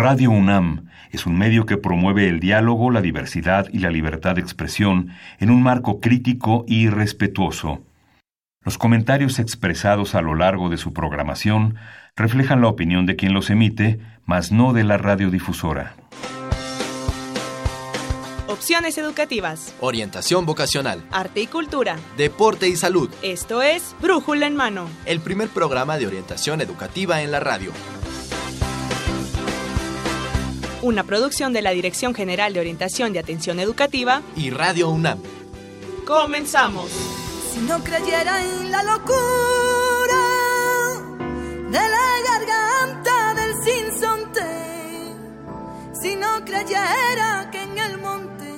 Radio UNAM es un medio que promueve el diálogo, la diversidad y la libertad de expresión en un marco crítico y respetuoso. Los comentarios expresados a lo largo de su programación reflejan la opinión de quien los emite, mas no de la radiodifusora. Opciones educativas. Orientación vocacional. Arte y cultura. Deporte y salud. Esto es Brújula en Mano. El primer programa de orientación educativa en la radio. Una producción de la Dirección General de Orientación y Atención Educativa y Radio UNAM. Comenzamos. Si no creyera en la locura de la garganta del sinsonte, si no creyera que en el monte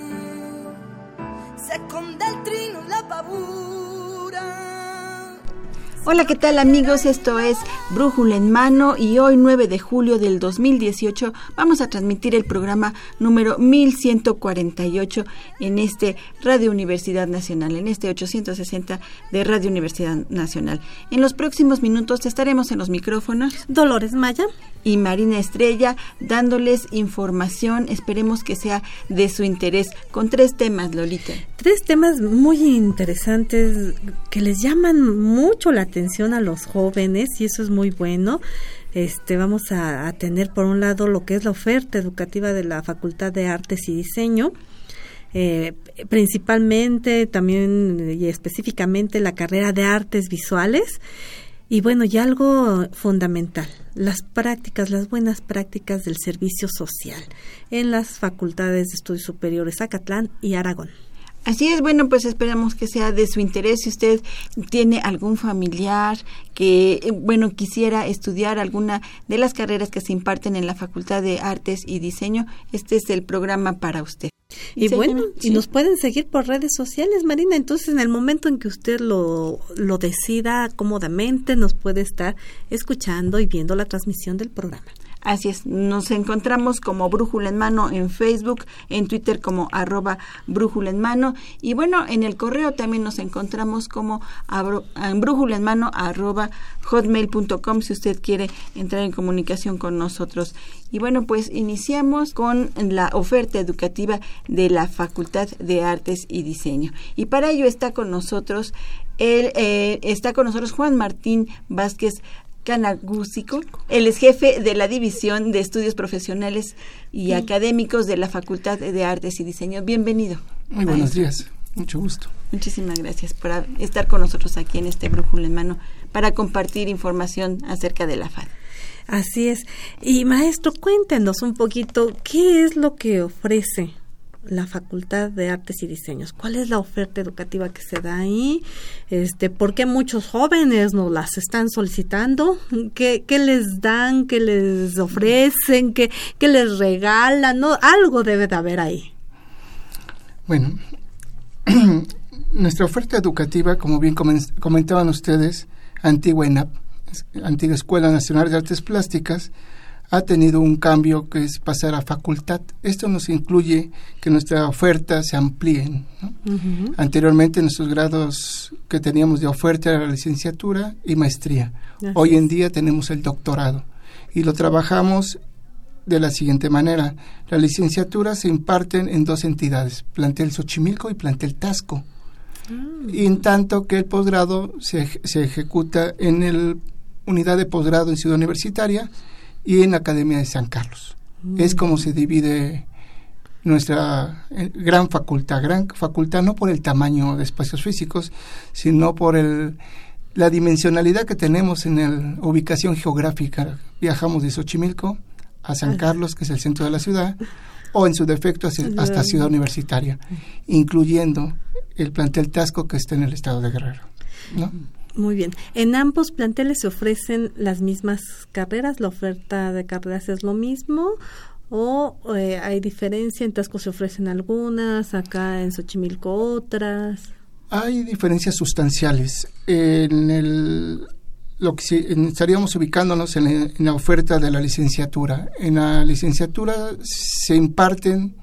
se esconde el trino la pavura. Hola, ¿qué tal amigos? Esto es Brújula en Mano y hoy 9 de julio del 2018 vamos a transmitir el programa número 1148 en este Radio Universidad Nacional, en este 860 de Radio Universidad Nacional. En los próximos minutos estaremos en los micrófonos Dolores Maya y Marina Estrella dándoles información, esperemos que sea de su interés, con tres temas, Lolita. Tres temas muy interesantes que les llaman mucho la atención a los jóvenes y eso es muy bueno. Este, vamos a, tener por un lado lo que es la oferta educativa de la Facultad de Artes y Diseño, eh, principalmente también y específicamente la carrera de artes visuales y bueno, y algo fundamental, las prácticas, las buenas prácticas del servicio social en las facultades de estudios superiores Acatlán y Aragón. Así es, bueno, pues esperamos que sea de su interés. Si usted tiene algún familiar que, eh, bueno, quisiera estudiar alguna de las carreras que se imparten en la Facultad de Artes y Diseño, este es el programa para usted. Y bueno, sí. y nos pueden seguir por redes sociales, Marina. Entonces, en el momento en que usted lo, lo decida cómodamente, nos puede estar escuchando y viendo la transmisión del programa. Así es, nos encontramos como Brújula en Mano en Facebook, en Twitter como arroba Brújula en Mano y bueno, en el correo también nos encontramos como Brújula en Mano arroba hotmail.com si usted quiere entrar en comunicación con nosotros. Y bueno, pues iniciamos con la oferta educativa de la Facultad de Artes y Diseño. Y para ello está con nosotros, él, eh, está con nosotros Juan Martín Vázquez Canagúsico. Él es jefe de la División de Estudios Profesionales y sí. Académicos de la Facultad de Artes y Diseño. Bienvenido. Muy buenos días, mucho gusto. Muchísimas gracias por estar con nosotros aquí en este Brújula en Mano para compartir información acerca de la FAD. Así es. Y maestro, cuéntenos un poquito qué es lo que ofrece la Facultad de Artes y Diseños. ¿Cuál es la oferta educativa que se da ahí? Este, ¿Por qué muchos jóvenes nos las están solicitando? ¿Qué, qué les dan? ¿Qué les ofrecen? ¿Qué, qué les regalan? ¿No? Algo debe de haber ahí. Bueno, nuestra oferta educativa, como bien comentaban ustedes, antigua ENAP, antigua Escuela Nacional de Artes Plásticas, ha tenido un cambio que es pasar a facultad. Esto nos incluye que nuestra oferta se amplíe. ¿no? Uh -huh. Anteriormente nuestros grados que teníamos de oferta era la licenciatura y maestría. Así Hoy en día tenemos el doctorado y lo trabajamos de la siguiente manera. La licenciatura se imparten en dos entidades, plantel Xochimilco y plantel Tasco. Uh Y en tanto que el posgrado se, se ejecuta en el unidad de posgrado en Ciudad Universitaria y en la Academia de San Carlos. Mm. Es como se divide nuestra eh, gran facultad, gran facultad no por el tamaño de espacios físicos, sino por el, la dimensionalidad que tenemos en la ubicación geográfica. Viajamos de Xochimilco a San Carlos, que es el centro de la ciudad, o en su defecto hacia, hasta Ciudad Universitaria, incluyendo el plantel Tasco que está en el estado de Guerrero. ¿no? Muy bien. ¿En ambos planteles se ofrecen las mismas carreras? ¿La oferta de carreras es lo mismo? ¿O eh, hay diferencia? En Tasco se ofrecen algunas, acá en Xochimilco otras. Hay diferencias sustanciales. En el, lo que estaríamos ubicándonos en la oferta de la licenciatura. En la licenciatura se imparten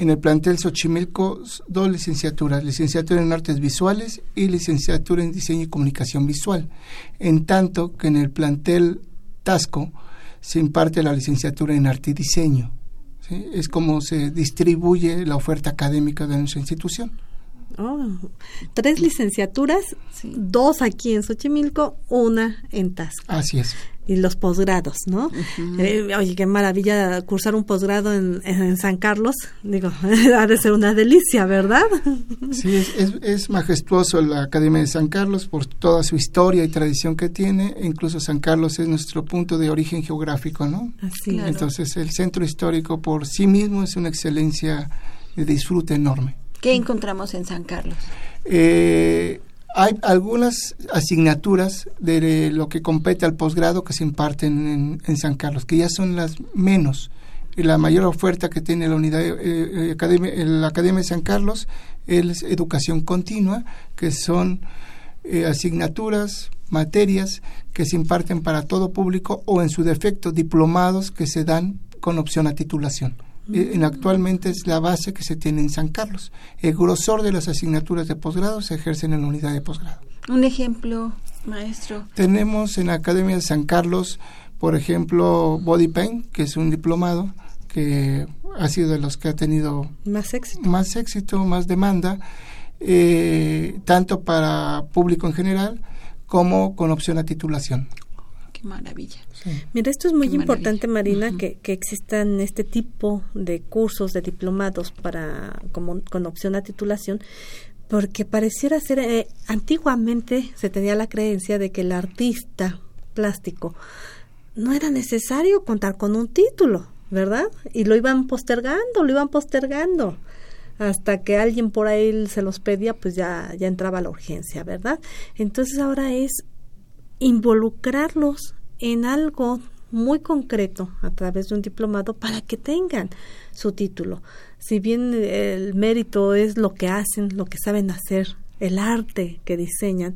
en el plantel Xochimilco dos licenciaturas, licenciatura en artes visuales y licenciatura en diseño y comunicación visual. En tanto que en el plantel Tasco se imparte la licenciatura en arte y diseño. Es como se distribuye la oferta académica de nuestra institución. Oh, tres licenciaturas, dos aquí en Xochimilco, una en Tasco. Así es y los posgrados, ¿no? Eh, oye, qué maravilla cursar un posgrado en, en, San Carlos. Digo, ha de ser una delicia, ¿verdad? Sí, es, es, es, majestuoso la Academia de San Carlos por toda su historia y tradición que tiene. Incluso San Carlos es nuestro punto de origen geográfico, ¿no? Así Entonces, el centro histórico por sí mismo es una excelencia de disfrute enorme. ¿Qué encontramos en San Carlos? Eh, hay algunas asignaturas de lo que compete al posgrado que se imparten en, San Carlos, que ya son las menos. La mayor oferta que tiene la unidad eh, eh, academia, la Academia de San Carlos es educación continua, que son eh, asignaturas, materias que se imparten para todo público o en su defecto diplomados que se dan con opción a titulación. En, actualmente es la base que se tiene en San Carlos. El grosor de las asignaturas de posgrado se ejercen en la unidad de posgrado. Un ejemplo, maestro. Tenemos en la Academia de San Carlos, por ejemplo, Body Paint, que es un diplomado que ha sido de los que ha tenido más éxito, más, éxito, más demanda, eh, tanto para público en general como con opción a titulación maravilla. Mira, esto es muy importante, Marina, que, que existan este tipo de cursos, de diplomados para como con opción a titulación, porque pareciera ser, eh, antiguamente se tenía la creencia de que el artista plástico no era necesario contar con un título, ¿verdad? Y lo iban postergando, lo iban postergando hasta que alguien por ahí se los pedía, pues ya, ya entraba la urgencia, ¿verdad? Entonces ahora es involucrarlos en algo muy concreto a través de un diplomado para que tengan su título. Si bien el mérito es lo que hacen, lo que saben hacer, el arte que diseñan,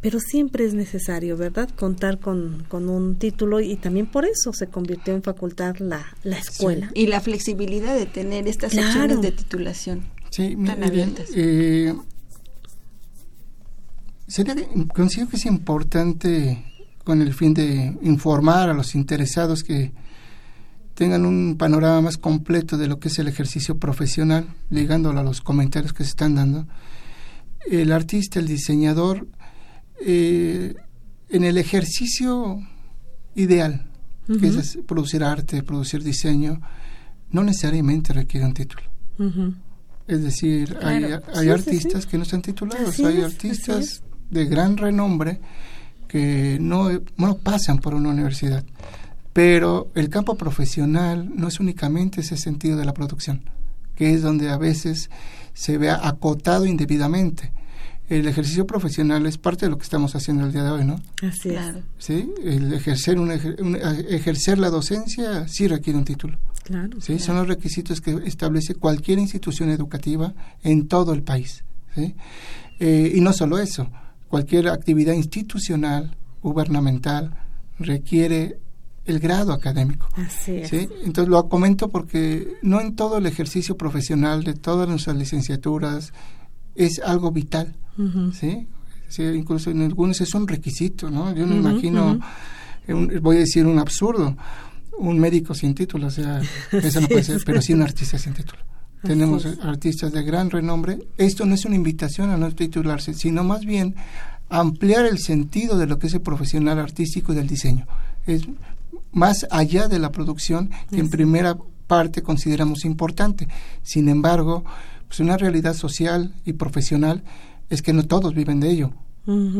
pero siempre es necesario, ¿verdad?, contar con, con un título y también por eso se convirtió en facultad la, la escuela. Y la flexibilidad de tener estas secciones de titulación sí, tan abiertas. Eh, sería, considero que es importante con el fin de informar a los interesados que tengan un panorama más completo de lo que es el ejercicio profesional, ligándolo a los comentarios que se están dando. El artista, el diseñador, eh, en el ejercicio ideal, que es producir arte, producir diseño, no necesariamente requiere un título. Es decir, hay, hay artistas que no están titulados, hay artistas de gran renombre que no, no pasan por una universidad. Pero el campo profesional no es únicamente ese sentido de la producción, que es donde a veces se ve acotado indebidamente. El ejercicio profesional es parte de lo que estamos haciendo el día de hoy, ¿no? Así es. ¿Sí? El ejercer, un, ejercer la docencia sí requiere un título. Claro, ¿sí? Son los requisitos que establece cualquier institución educativa en todo el país. ¿sí? Eh, y no solo eso, cualquier actividad institucional, gubernamental, requiere el grado académico. Así es. ¿sí? Entonces lo comento porque no en todo el ejercicio profesional de todas nuestras licenciaturas es algo vital, ¿sí? Incluso en algunos es un requisito, ¿no? Yo no imagino, voy a decir un absurdo, un médico sin título, o sea, eso no puede ser, pero sí un artista sin título. Tenemos artistas de gran renombre. Esto no es una invitación a no titularse, sino más bien ampliar el sentido de lo que es el profesional artístico y del diseño. Es más allá de la producción que en primera parte consideramos importante. Sin embargo, pues una realidad social y profesional es que no todos viven de ello.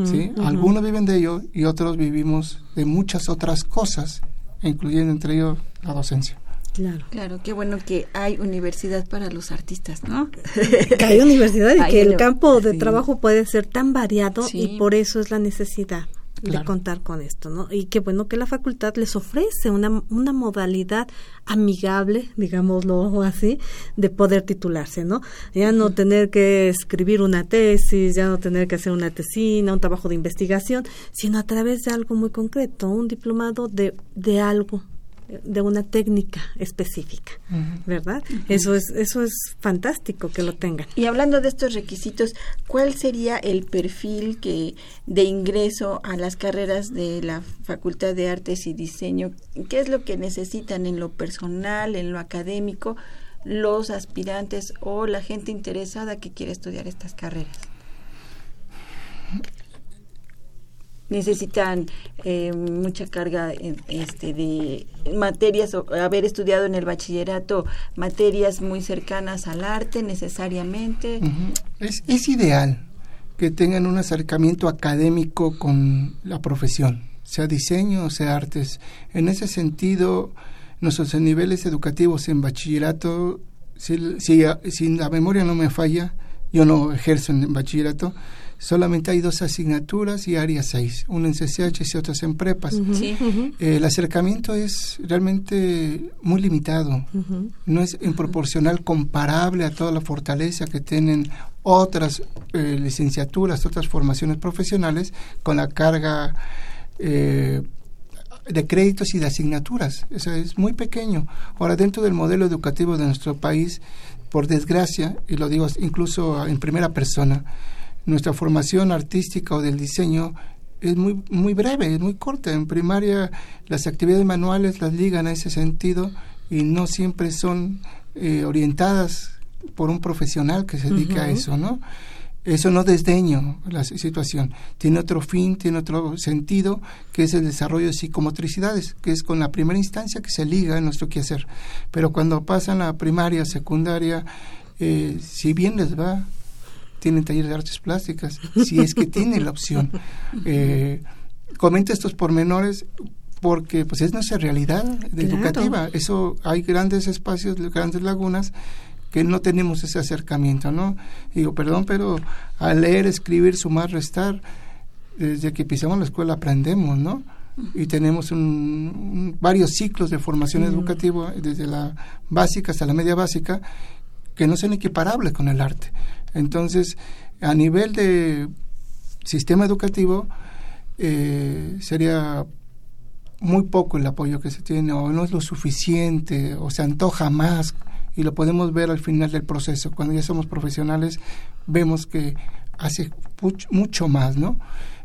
¿sí? Algunos viven de ello y otros vivimos de muchas otras cosas, incluyendo entre ellos la docencia. Claro. Claro, qué bueno que hay universidad para los artistas, ¿no? que hay universidad y que el campo de trabajo puede ser tan variado y por eso es la necesidad de contar con esto, ¿no? Y qué bueno que la facultad les ofrece una, una modalidad amigable, digámoslo así, de poder titularse, ¿no? Ya no tener que escribir una tesis, ya no tener que hacer una tesina, un trabajo de investigación, sino a través de algo muy concreto, un diplomado de, de algo de una técnica específica, ¿verdad? Eso es eso es fantástico que lo tengan. Y hablando de estos requisitos, ¿cuál sería el perfil que de ingreso a las carreras de la Facultad de Artes y Diseño? ¿Qué es lo que necesitan en lo personal, en lo académico los aspirantes o la gente interesada que quiere estudiar estas carreras? Necesitan eh, mucha carga este, de materias o haber estudiado en el bachillerato materias muy cercanas al arte necesariamente. es, es ideal que tengan un acercamiento académico con la profesión, sea diseño o sea artes. En ese sentido, nuestros niveles educativos en bachillerato, si, si, si la memoria no me falla, yo no ejerzo en bachillerato, solamente hay dos asignaturas y área 6, una en CCH y otras en prepas. Eh, el acercamiento es realmente muy limitado, no es en proporcional comparable a toda la fortaleza que tienen otras eh, licenciaturas, otras formaciones profesionales con la carga eh, de créditos y de asignaturas. Eso es muy pequeño. Ahora, dentro del modelo educativo de nuestro país, por desgracia, y lo digo incluso en primera persona, nuestra formación artística o del diseño es muy, muy breve, es muy corta. En primaria las actividades manuales las ligan a ese sentido y no siempre son eh, orientadas por un profesional que se dedica a eso, ¿no? Eso no desdeño la situación. Tiene otro fin, tiene otro sentido, que es el desarrollo de psicomotricidades, que es con la primera instancia que se liga en nuestro quehacer. Pero cuando pasan a primaria, secundaria, eh, si bien les va, tienen taller de artes plásticas, si es que tienen la opción. Eh, comenta estos pormenores porque pues es nuestra realidad educativa. Eso hay grandes espacios, grandes lagunas que no tenemos ese acercamiento, ¿no? Digo, perdón, pero al leer, escribir, sumar, restar, desde que pisamos la escuela aprendemos, ¿no? Y tenemos un, varios ciclos de formación educativa, desde la básica hasta la media básica, que no son equiparables con el arte. Entonces, a nivel de sistema educativo, eh, sería muy poco el apoyo que se tiene o no es lo suficiente o se antoja más y lo podemos ver al final del proceso. Cuando ya somos profesionales vemos que hace mucho más, ¿no?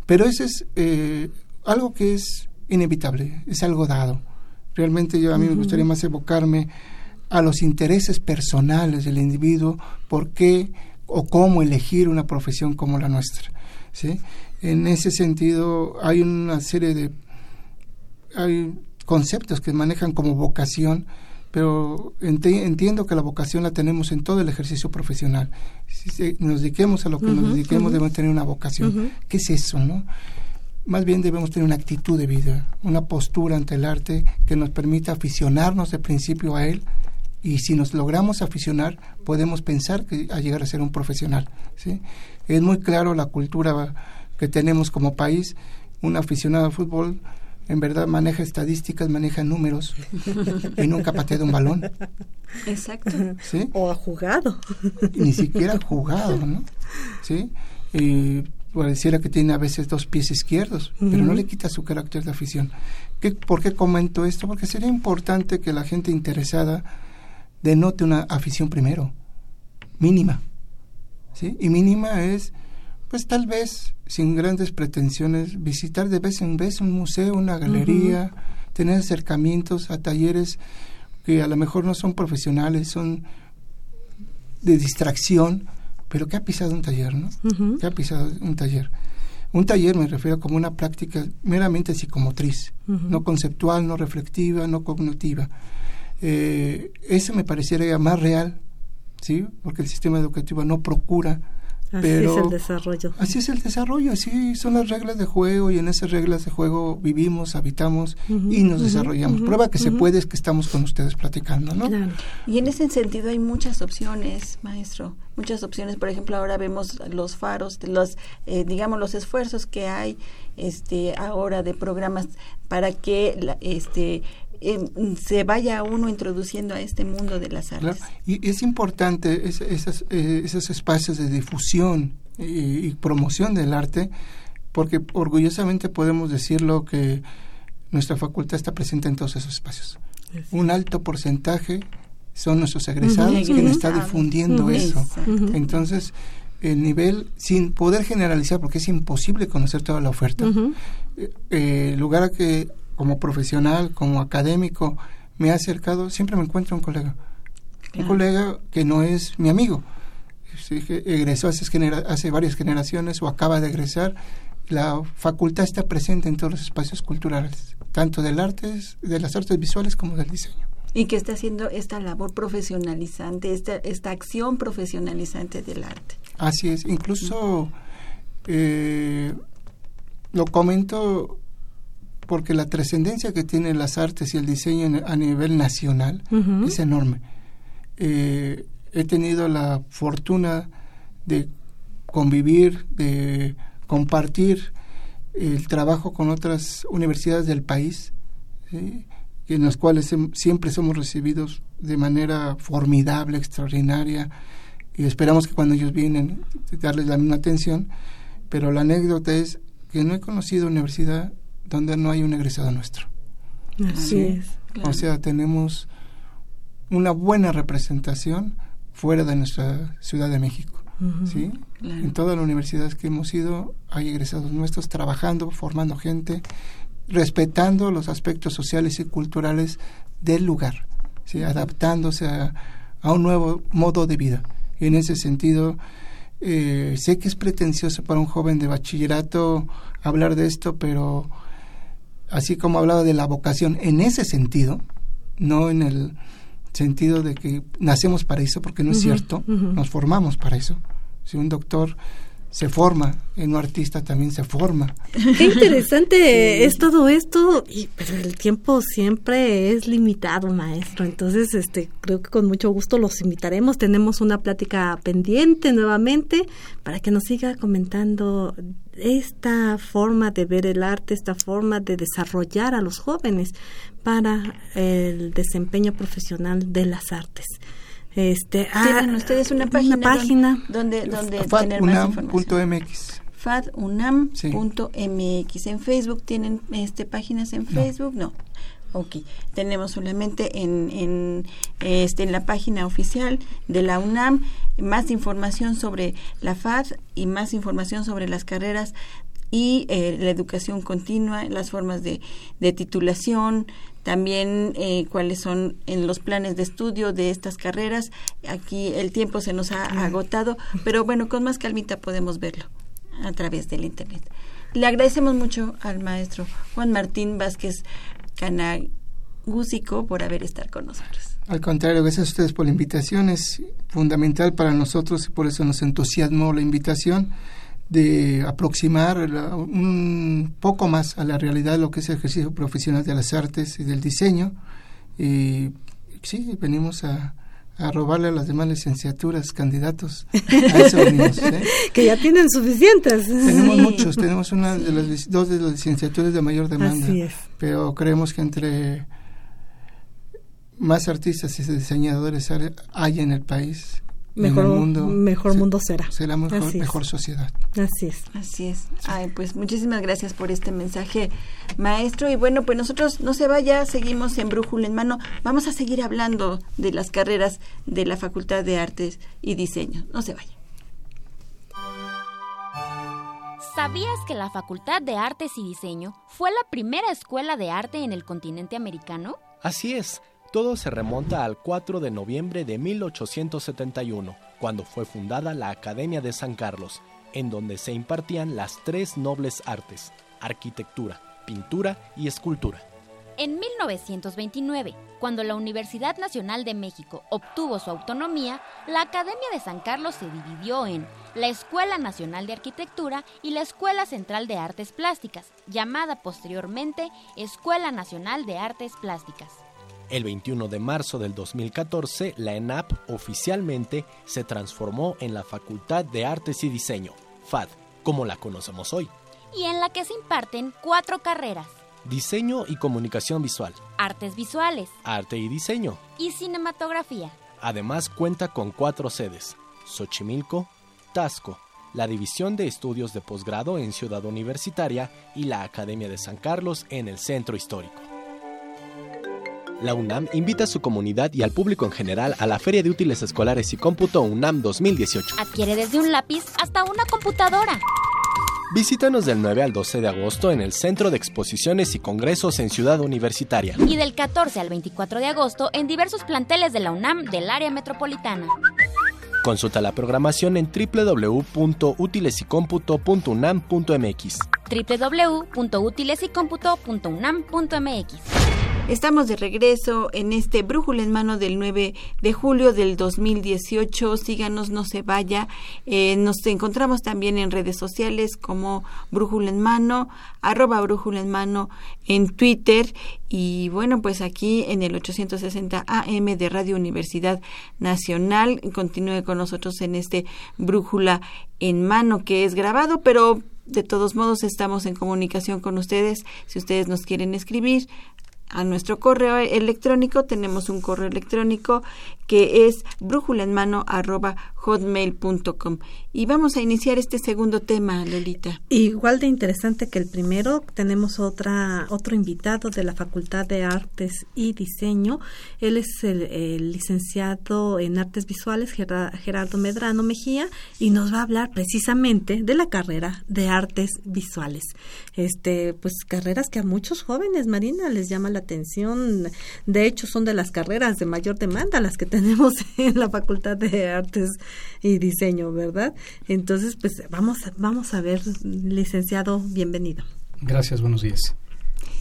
Pero eso es eh, algo que es inevitable, es algo dado. Realmente yo a mí me gustaría más evocarme a los intereses personales del individuo, por qué o cómo elegir una profesión como la nuestra. ¿sí? En ese sentido, hay una serie de hay conceptos que manejan como vocación, pero entiendo que la vocación la tenemos en todo el ejercicio profesional. Si nos dediquemos a lo que nos dediquemos, debemos tener una vocación. ¿Qué es eso? no? Más bien debemos tener una actitud de vida, una postura ante el arte que nos permita aficionarnos de principio a él, y si nos logramos aficionar podemos pensar que a llegar a ser un profesional ¿sí? es muy claro la cultura que tenemos como país un aficionado al fútbol en verdad maneja estadísticas maneja números y nunca patea un balón exacto ¿Sí? o ha jugado ni siquiera ha jugado no sí y pareciera que tiene a veces dos pies izquierdos, pero no le quita su carácter de afición. ¿Qué, ¿Por qué comento esto? Porque sería importante que la gente interesada denote una afición primero, mínima. ¿sí? Y mínima es, pues tal vez, sin grandes pretensiones, visitar de vez en vez un museo, una galería, tener acercamientos a talleres que a lo mejor no son profesionales, son de distracción, pero que ha pisado un taller, ¿no? Que ha pisado un taller. Un taller me refiero como una práctica meramente psicomotriz, no conceptual, no reflectiva, no cognitiva eh, eso me pareciera más real, ¿sí? Porque el sistema educativo no procura Así es el desarrollo. Así es el desarrollo, así son las reglas de juego y en esas reglas de juego vivimos, habitamos y nos desarrollamos. Prueba que se puede es que estamos con ustedes platicando, ¿no? Y en ese sentido hay muchas opciones, maestro, muchas opciones. Por ejemplo, ahora vemos los faros, los, eh, digamos, los esfuerzos que hay este ahora de programas para que la, este Em, se vaya uno introduciendo a este mundo de las artes. Y es importante eh, esos espacios de difusión y, promoción del arte, porque orgullosamente podemos decirlo que nuestra facultad está presente en todos esos espacios. un alto porcentaje son nuestros egresados quien está difundiendo eso. Entonces, el nivel, sin poder generalizar, porque es imposible conocer toda la oferta, eh, eh, lugar a que como profesional, como académico, me ha acercado, siempre me encuentro un colega. Un colega que no es mi amigo. egresó hace, hace varias generaciones o acaba de egresar. La facultad está presente en todos los espacios culturales, tanto del arte, de las artes visuales como del diseño y que está haciendo esta labor profesionalizante, esta, esta acción profesionalizante del arte. Así es, incluso eh, lo comento porque la trascendencia que tienen las artes y el diseño a nivel nacional es enorme. Eh, he tenido la fortuna de convivir, de compartir el trabajo con otras universidades del país en las cuales siempre somos recibidos de manera formidable, extraordinaria, y esperamos que cuando ellos vienen darles la misma atención, pero la anécdota es que no he conocido universidad donde no hay un egresado nuestro. Así es. O sea, tenemos una buena representación fuera de nuestra Ciudad de México. ¿sí? En todas las universidades que hemos ido hay egresados nuestros trabajando, formando gente respetando los aspectos sociales y culturales del lugar, ¿sí? adaptándose a, un nuevo modo de vida. Y en ese sentido, eh, sé que es pretencioso para un joven de bachillerato hablar de esto, pero así como hablaba de la vocación, en ese sentido, no en el sentido de que nacemos para eso, porque no es cierto, nos formamos para eso. Si un doctor se forma, en un artista también se forma. Qué interesante es todo esto, y pero el tiempo siempre es limitado, maestro. Entonces, este, creo que con mucho gusto los invitaremos. Tenemos una plática pendiente nuevamente para que nos siga comentando esta forma de ver el arte, esta forma de desarrollar a los jóvenes para el desempeño profesional de las artes. Este, Tienen ah, ustedes una página, una página donde, donde tener más información. fadunam.mx. En Facebook tienen este páginas en Facebook, no. Ok, tenemos solamente en, en, este, en la página oficial de la UNAM más información sobre la FAD y más información sobre las carreras y eh, la educación continua, las formas de, de titulación, también eh, cuáles son en los planes de estudio de estas carreras. Aquí el tiempo se nos ha agotado, pero bueno, con más calmita podemos verlo a través del Internet. Le agradecemos mucho al maestro Juan Martín Vázquez Canagúsico por haber estado con nosotros. Al contrario, gracias a ustedes por la invitación. Es fundamental para nosotros y por eso nos entusiasmó la invitación de aproximar un poco más a la realidad de lo que es el ejercicio profesional de las artes y del diseño. Y sí, venimos a, robarle a las demás licenciaturas, candidatos. A eso venimos, ¿eh? que ya tienen suficientes. Tenemos muchos, tenemos una de las dos de las licenciaturas de mayor demanda. Pero creemos que entre más artistas y diseñadores hay en el país, mejor mundo, mejor mundo será. Será mejor, mejor sociedad. Así es. Así es. Ay, pues muchísimas gracias por este mensaje, maestro. Y bueno, pues nosotros no se vaya, seguimos en Brújula en Mano. Vamos a seguir hablando de las carreras de la Facultad de Artes y Diseño. No se vaya. ¿Sabías que la Facultad de Artes y Diseño fue la primera escuela de arte en el continente americano? Así es. Todo se remonta al 4 de noviembre de 1871, cuando fue fundada la Academia de San Carlos, en donde se impartían las tres nobles artes, arquitectura, pintura y escultura. En 1929, cuando la Universidad Nacional de México obtuvo su autonomía, la Academia de San Carlos se dividió en la Escuela Nacional de Arquitectura y la Escuela Central de Artes Plásticas, llamada posteriormente Escuela Nacional de Artes Plásticas. El 21 de marzo del 2014, la ENAP oficialmente se transformó en la Facultad de Artes y Diseño, FAD, como la conocemos hoy. Y en la que se imparten cuatro carreras. Diseño y comunicación visual. Artes visuales. Arte y diseño. Y cinematografía. Además cuenta con cuatro sedes. Xochimilco, Tasco, la División de Estudios de Posgrado en Ciudad Universitaria y la Academia de San Carlos en el Centro Histórico. La UNAM invita a su comunidad y al público en general a la Feria de Útiles Escolares y Cómputo UNAM 2018. Adquiere desde un lápiz hasta una computadora. Visítanos del 9 al 12 de agosto en el Centro de Exposiciones y Congresos en Ciudad Universitaria. Y del 14 al 24 de agosto en diversos planteles de la UNAM del área metropolitana. Consulta la programación en www.utilesycomputo.unam.mx www.utilesycomputo.unam.mx Estamos de regreso en este Brújula en Mano del 9 de julio del 2018. Síganos, no se vaya. Eh, nos encontramos también en redes sociales como Brújula en Mano, arroba Brújula en Mano en Twitter. Y bueno, pues aquí en el 860 AM de Radio Universidad Nacional. Continúe con nosotros en este Brújula en Mano que es grabado, pero de todos modos estamos en comunicación con ustedes. Si ustedes nos quieren escribir a nuestro correo electrónico. Tenemos un correo electrónico que es brújulaenmano.hotmail.com. Y vamos a iniciar este segundo tema, Lolita. Igual de interesante que el primero, tenemos otra, otro invitado de la Facultad de Artes y Diseño. Él es el, licenciado en Artes Visuales, Gerardo Medrano Mejía, y nos va a hablar precisamente de la carrera de Artes Visuales. Este, pues carreras que a muchos jóvenes, Marina, les llama la atención. De hecho, son de las carreras de mayor demanda las que en la Facultad de Artes y Diseño, ¿verdad? Entonces, pues vamos, vamos a ver, licenciado, bienvenido. Gracias, buenos días.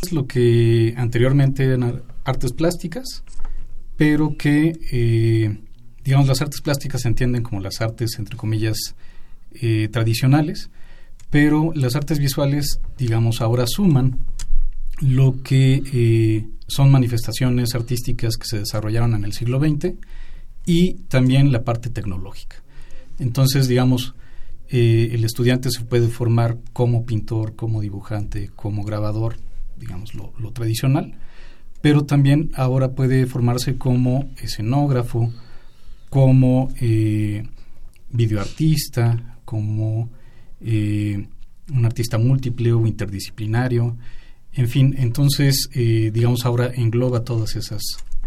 Es lo que anteriormente eran artes plásticas, pero que, eh, digamos, las artes plásticas se entienden como las artes, entre comillas, eh, tradicionales, pero las artes visuales, digamos, ahora suman lo que eh, son manifestaciones artísticas que se desarrollaron en el siglo XX y también la parte tecnológica. Entonces, digamos, eh, el estudiante se puede formar como pintor, como dibujante, como grabador, digamos, lo, tradicional, pero también ahora puede formarse como escenógrafo, como eh, videoartista, como un artista múltiple o interdisciplinario, en fin, entonces, eh, digamos, ahora engloba todas esas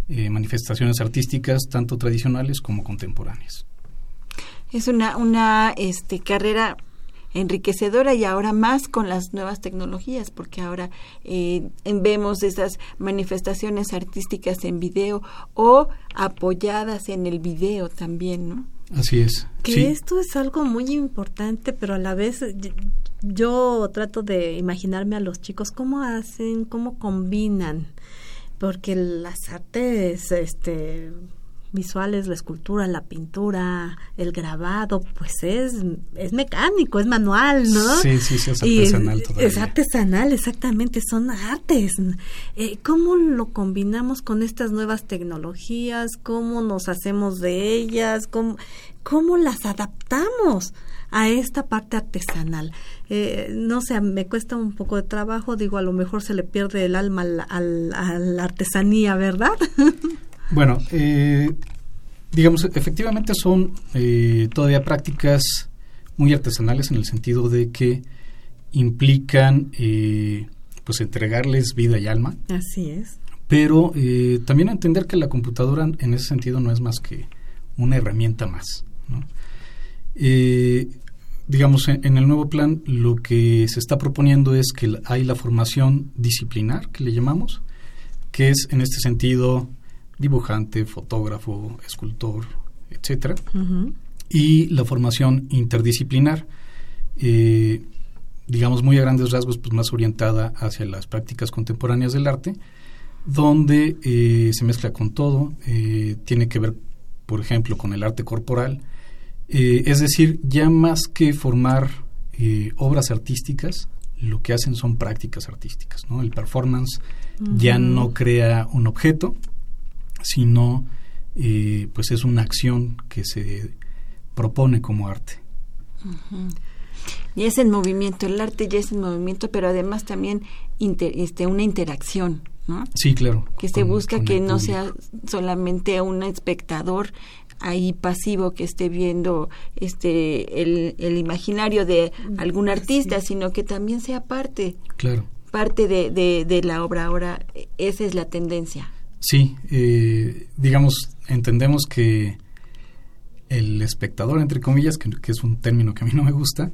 eh, manifestaciones artísticas, tanto tradicionales como contemporáneas. Es una, una este, carrera enriquecedora y ahora más con las nuevas tecnologías, porque ahora eh, vemos esas manifestaciones artísticas en video o apoyadas en el video también, ¿no? Así es. Que esto es algo muy importante, pero a la vez yo trato de imaginarme a los chicos cómo hacen, cómo combinan, porque las artes, este visuales, la escultura, la pintura, el grabado, pues es, es mecánico, es manual, ¿no? Sí, sí, sí, es artesanal es, Es artesanal, exactamente, son artes. Eh, ¿Cómo lo combinamos con estas nuevas tecnologías? ¿Cómo nos hacemos de ellas? ¿Cómo, cómo las adaptamos? A esta parte artesanal. Eh, no sé, me cuesta un poco de trabajo, digo, a lo mejor se le pierde el alma a la artesanía, ¿verdad? Bueno, eh, digamos, efectivamente son eh, todavía prácticas muy artesanales en el sentido de que implican pues entregarles vida y alma. Así es. Pero también entender que la computadora en ese sentido no es más que una herramienta más. ¿no? Digamos, en, el nuevo plan lo que se está proponiendo es que hay la formación disciplinar, que le llamamos, que es en este sentido dibujante, fotógrafo, escultor, etcétera, y la formación interdisciplinar, eh, digamos muy a grandes rasgos, pues más orientada hacia las prácticas contemporáneas del arte, donde eh, se mezcla con todo, eh, tiene que ver, por ejemplo, con el arte corporal, eh, es decir, ya más que formar eh, obras artísticas, lo que hacen son prácticas artísticas. ¿no? El performance ya no crea un objeto, sino eh, pues es una acción que se propone como arte. Y es en movimiento, el arte ya es en movimiento, pero además también este, una interacción. ¿no? Sí, claro. Que se busca que no sea solamente un espectador ahí pasivo que esté viendo este el, el imaginario de algún artista, sino que también sea parte. Claro. Parte de, de, la obra ahora, esa es la tendencia. Sí, eh, digamos, entendemos que el espectador, entre comillas, que, es un término que a mí no me gusta,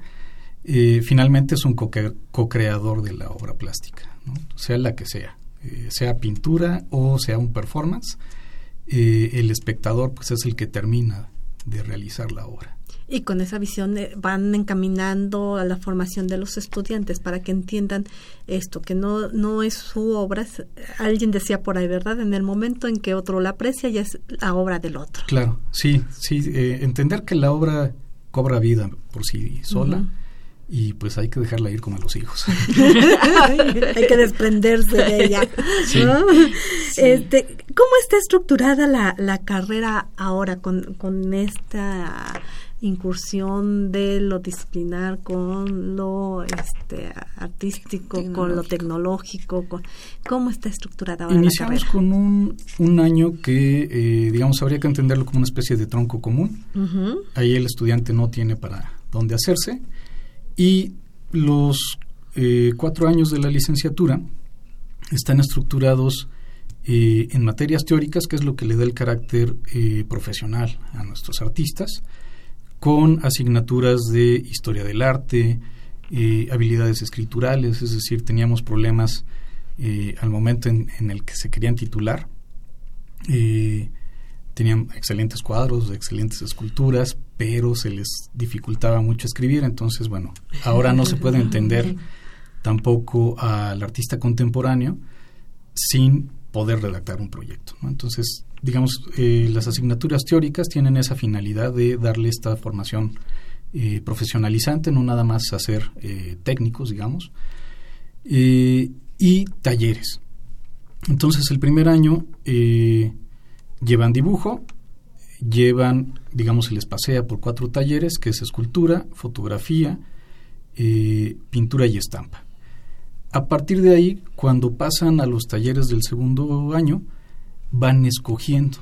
eh, finalmente es un co-creador de la obra plástica, sea la que sea, eh, sea pintura o sea un performance, el espectador pues es el que termina de realizar la obra. Y con esa visión eh, van encaminando a la formación de los estudiantes para que entiendan esto, que no, no es su obra. alguien decía por ahí, ¿verdad? En el momento en que otro la aprecia ya es la obra del otro. Claro, sí, sí. Eh, entender que la obra cobra vida por sí sola. Y pues hay que dejarla ir como a los hijos. hay que desprenderse de ella. Este, ¿Cómo está estructurada la, la carrera ahora con, con esta incursión de lo disciplinar con lo este, artístico, con lo tecnológico, con, ¿cómo está estructurada ahora Iniciamos con un, un año que, eh, digamos, habría que entenderlo como una especie de tronco común. Ahí el estudiante no tiene para dónde hacerse. Y los eh, cuatro años de la licenciatura están estructurados eh, en materias teóricas, que es lo que le da el carácter profesional a nuestros artistas con asignaturas de historia del arte, eh, habilidades escriturales, es decir, teníamos problemas eh, al momento en, el que se querían titular. Eh, tenían excelentes cuadros, excelentes esculturas, pero se les dificultaba mucho escribir, entonces, bueno, ahora no se puede entender tampoco al artista contemporáneo sin poder redactar un proyecto. Entonces, digamos, eh, las asignaturas teóricas tienen esa finalidad de darle esta formación eh, profesionalizante, no nada más hacer eh, técnicos, digamos, y talleres. Entonces, el primer año llevan dibujo, llevan, digamos, se les pasea por cuatro talleres, que es escultura, fotografía, pintura y estampa. A partir de ahí, cuando pasan a los talleres del segundo año, van escogiendo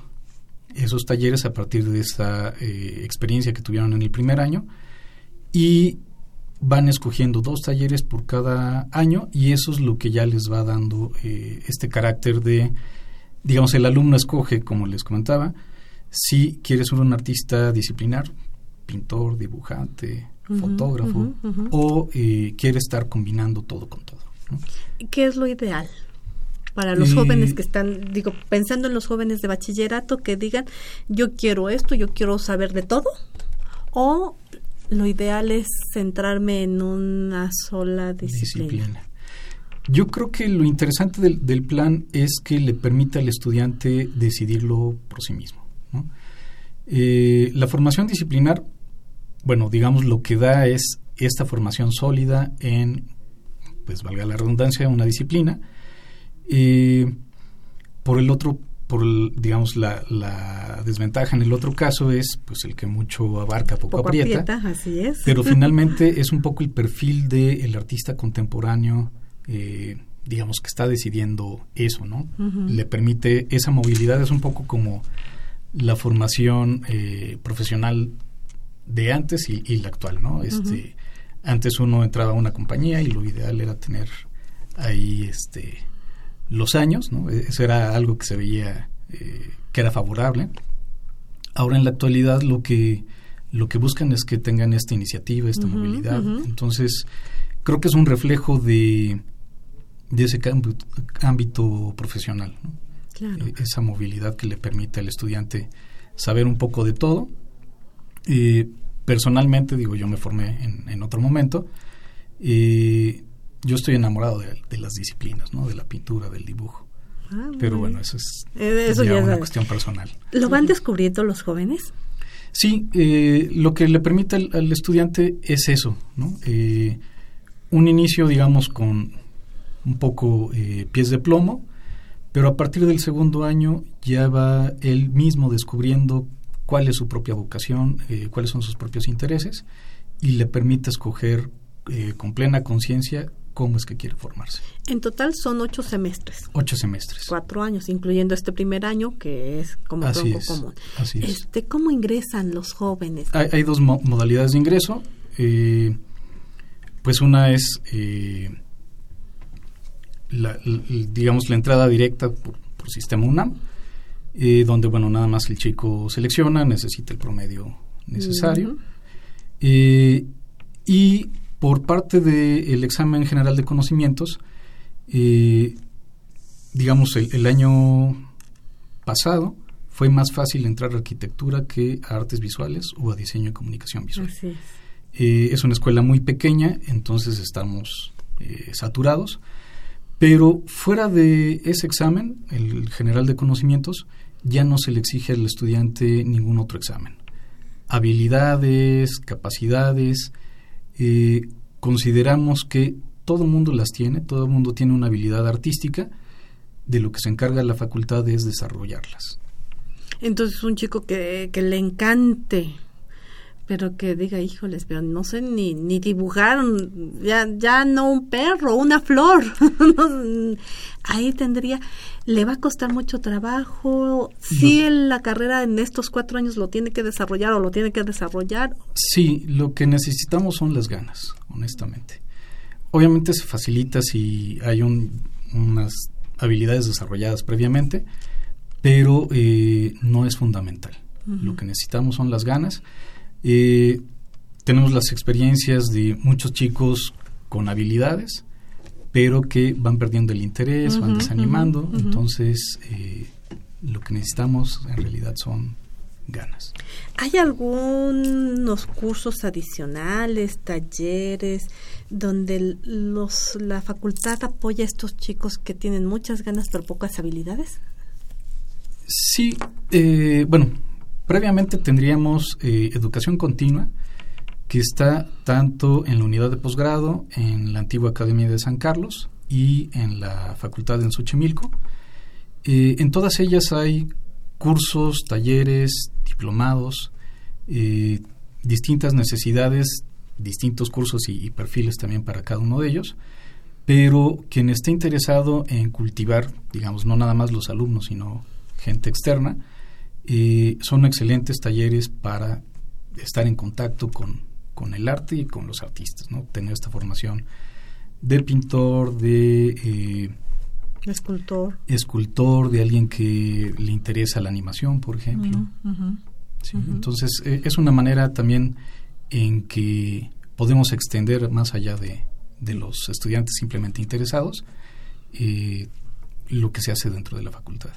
esos talleres a partir de esa eh, experiencia que tuvieron en el primer año y van escogiendo dos talleres por cada año y eso es lo que ya les va dando eh, este carácter de, digamos, el alumno escoge, como les comentaba, si quieres ser un artista disciplinar, pintor, dibujante, fotógrafo, o eh, quiere estar combinando todo con todo. ¿Qué es lo ideal? para los jóvenes que están, digo, pensando en los jóvenes de bachillerato que digan, yo quiero esto, yo quiero saber de todo, o lo ideal es centrarme en una sola disciplina. Yo creo que lo interesante del, plan es que le permite al estudiante decidirlo por sí mismo. Eh, la formación disciplinar, bueno, digamos, lo que da es esta formación sólida en, pues valga la redundancia, una disciplina, y por el otro, por digamos la, la, desventaja en el otro caso es pues el que mucho abarca poco, aprieta, así es. pero finalmente es un poco el perfil del artista contemporáneo eh, digamos que está decidiendo eso no le permite esa movilidad es un poco como la formación eh, profesional de antes y, la actual no este antes uno entraba a una compañía y lo ideal era tener ahí este los años, ¿no? Eso era algo que se veía eh, que era favorable. Ahora en la actualidad lo que lo que buscan es que tengan esta iniciativa, esta movilidad. Entonces, creo que es un reflejo de, de ese ámbito, profesional. E, esa movilidad que le permite al estudiante saber un poco de todo. Eh, personalmente, digo, yo me formé en, en otro momento. Eh, yo estoy enamorado de, las disciplinas, ¿no? De la pintura, del dibujo. Ah, Pero bueno, eso es eh, ya una cuestión personal. ¿Lo van descubriendo los jóvenes? Sí, eh, lo que le permite al, estudiante es eso, ¿no? Un inicio, digamos, con un poco pies de plomo, pero a partir del segundo año ya va él mismo descubriendo cuál es su propia vocación, cuáles son sus propios intereses, y le permite escoger con plena conciencia cómo es que quiere formarse. En total son ocho semestres. Ocho semestres. Cuatro años, incluyendo este primer año que es como así tronco común. Así es. Este, ¿Cómo ingresan los jóvenes? Hay, dos modalidades de ingreso. Eh, pues una es, la, digamos, la entrada directa por, por sistema UNAM, eh, donde, bueno, nada más el chico selecciona, necesita el promedio necesario. Eh, y por parte del examen general de conocimientos, eh, digamos, el, año pasado fue más fácil entrar a arquitectura que a artes visuales o a diseño y comunicación visual. es. una escuela muy pequeña, entonces estamos saturados, pero fuera de ese examen, el general de conocimientos, ya no se le exige al estudiante ningún otro examen. Habilidades, capacidades, eh, consideramos que todo el mundo las tiene, todo el mundo tiene una habilidad artística, de lo que se encarga la facultad es desarrollarlas. Entonces un chico que, que le encante pero que diga, híjoles, pero no sé ni, ni dibujar, ya, ya no un perro, una flor. Ahí tendría, le va a costar mucho trabajo. Si la carrera en estos cuatro años lo tiene que desarrollar o lo tiene que desarrollar. Sí, lo que necesitamos son las ganas, honestamente. Obviamente se facilita si hay unas habilidades desarrolladas previamente, pero eh, no es fundamental. Lo que necesitamos son las ganas eh, tenemos las experiencias de muchos chicos con habilidades, pero que van perdiendo el interés, van desanimando. Entonces, eh, lo que necesitamos en realidad son ganas. ¿Hay algunos cursos adicionales, talleres, donde los, la facultad apoya a estos chicos que tienen muchas ganas pero pocas habilidades? Sí, eh, bueno, Previamente tendríamos eh, educación continua, que está tanto en la unidad de posgrado, en la antigua Academia de San Carlos y en la Facultad en Xochimilco. Eh, en todas ellas hay cursos, talleres, diplomados, eh, distintas necesidades, distintos cursos y, perfiles también para cada uno de ellos, pero quien esté interesado en cultivar, digamos, no nada más los alumnos, sino gente externa, son excelentes talleres para estar en contacto con, el arte y con los artistas, ¿no? Tener esta formación de pintor, de... Eh, escultor. Escultor, de alguien que le interesa la animación, por ejemplo. Entonces, eh, es una manera también en que podemos extender más allá de, de los estudiantes simplemente interesados eh, lo que se hace dentro de la facultad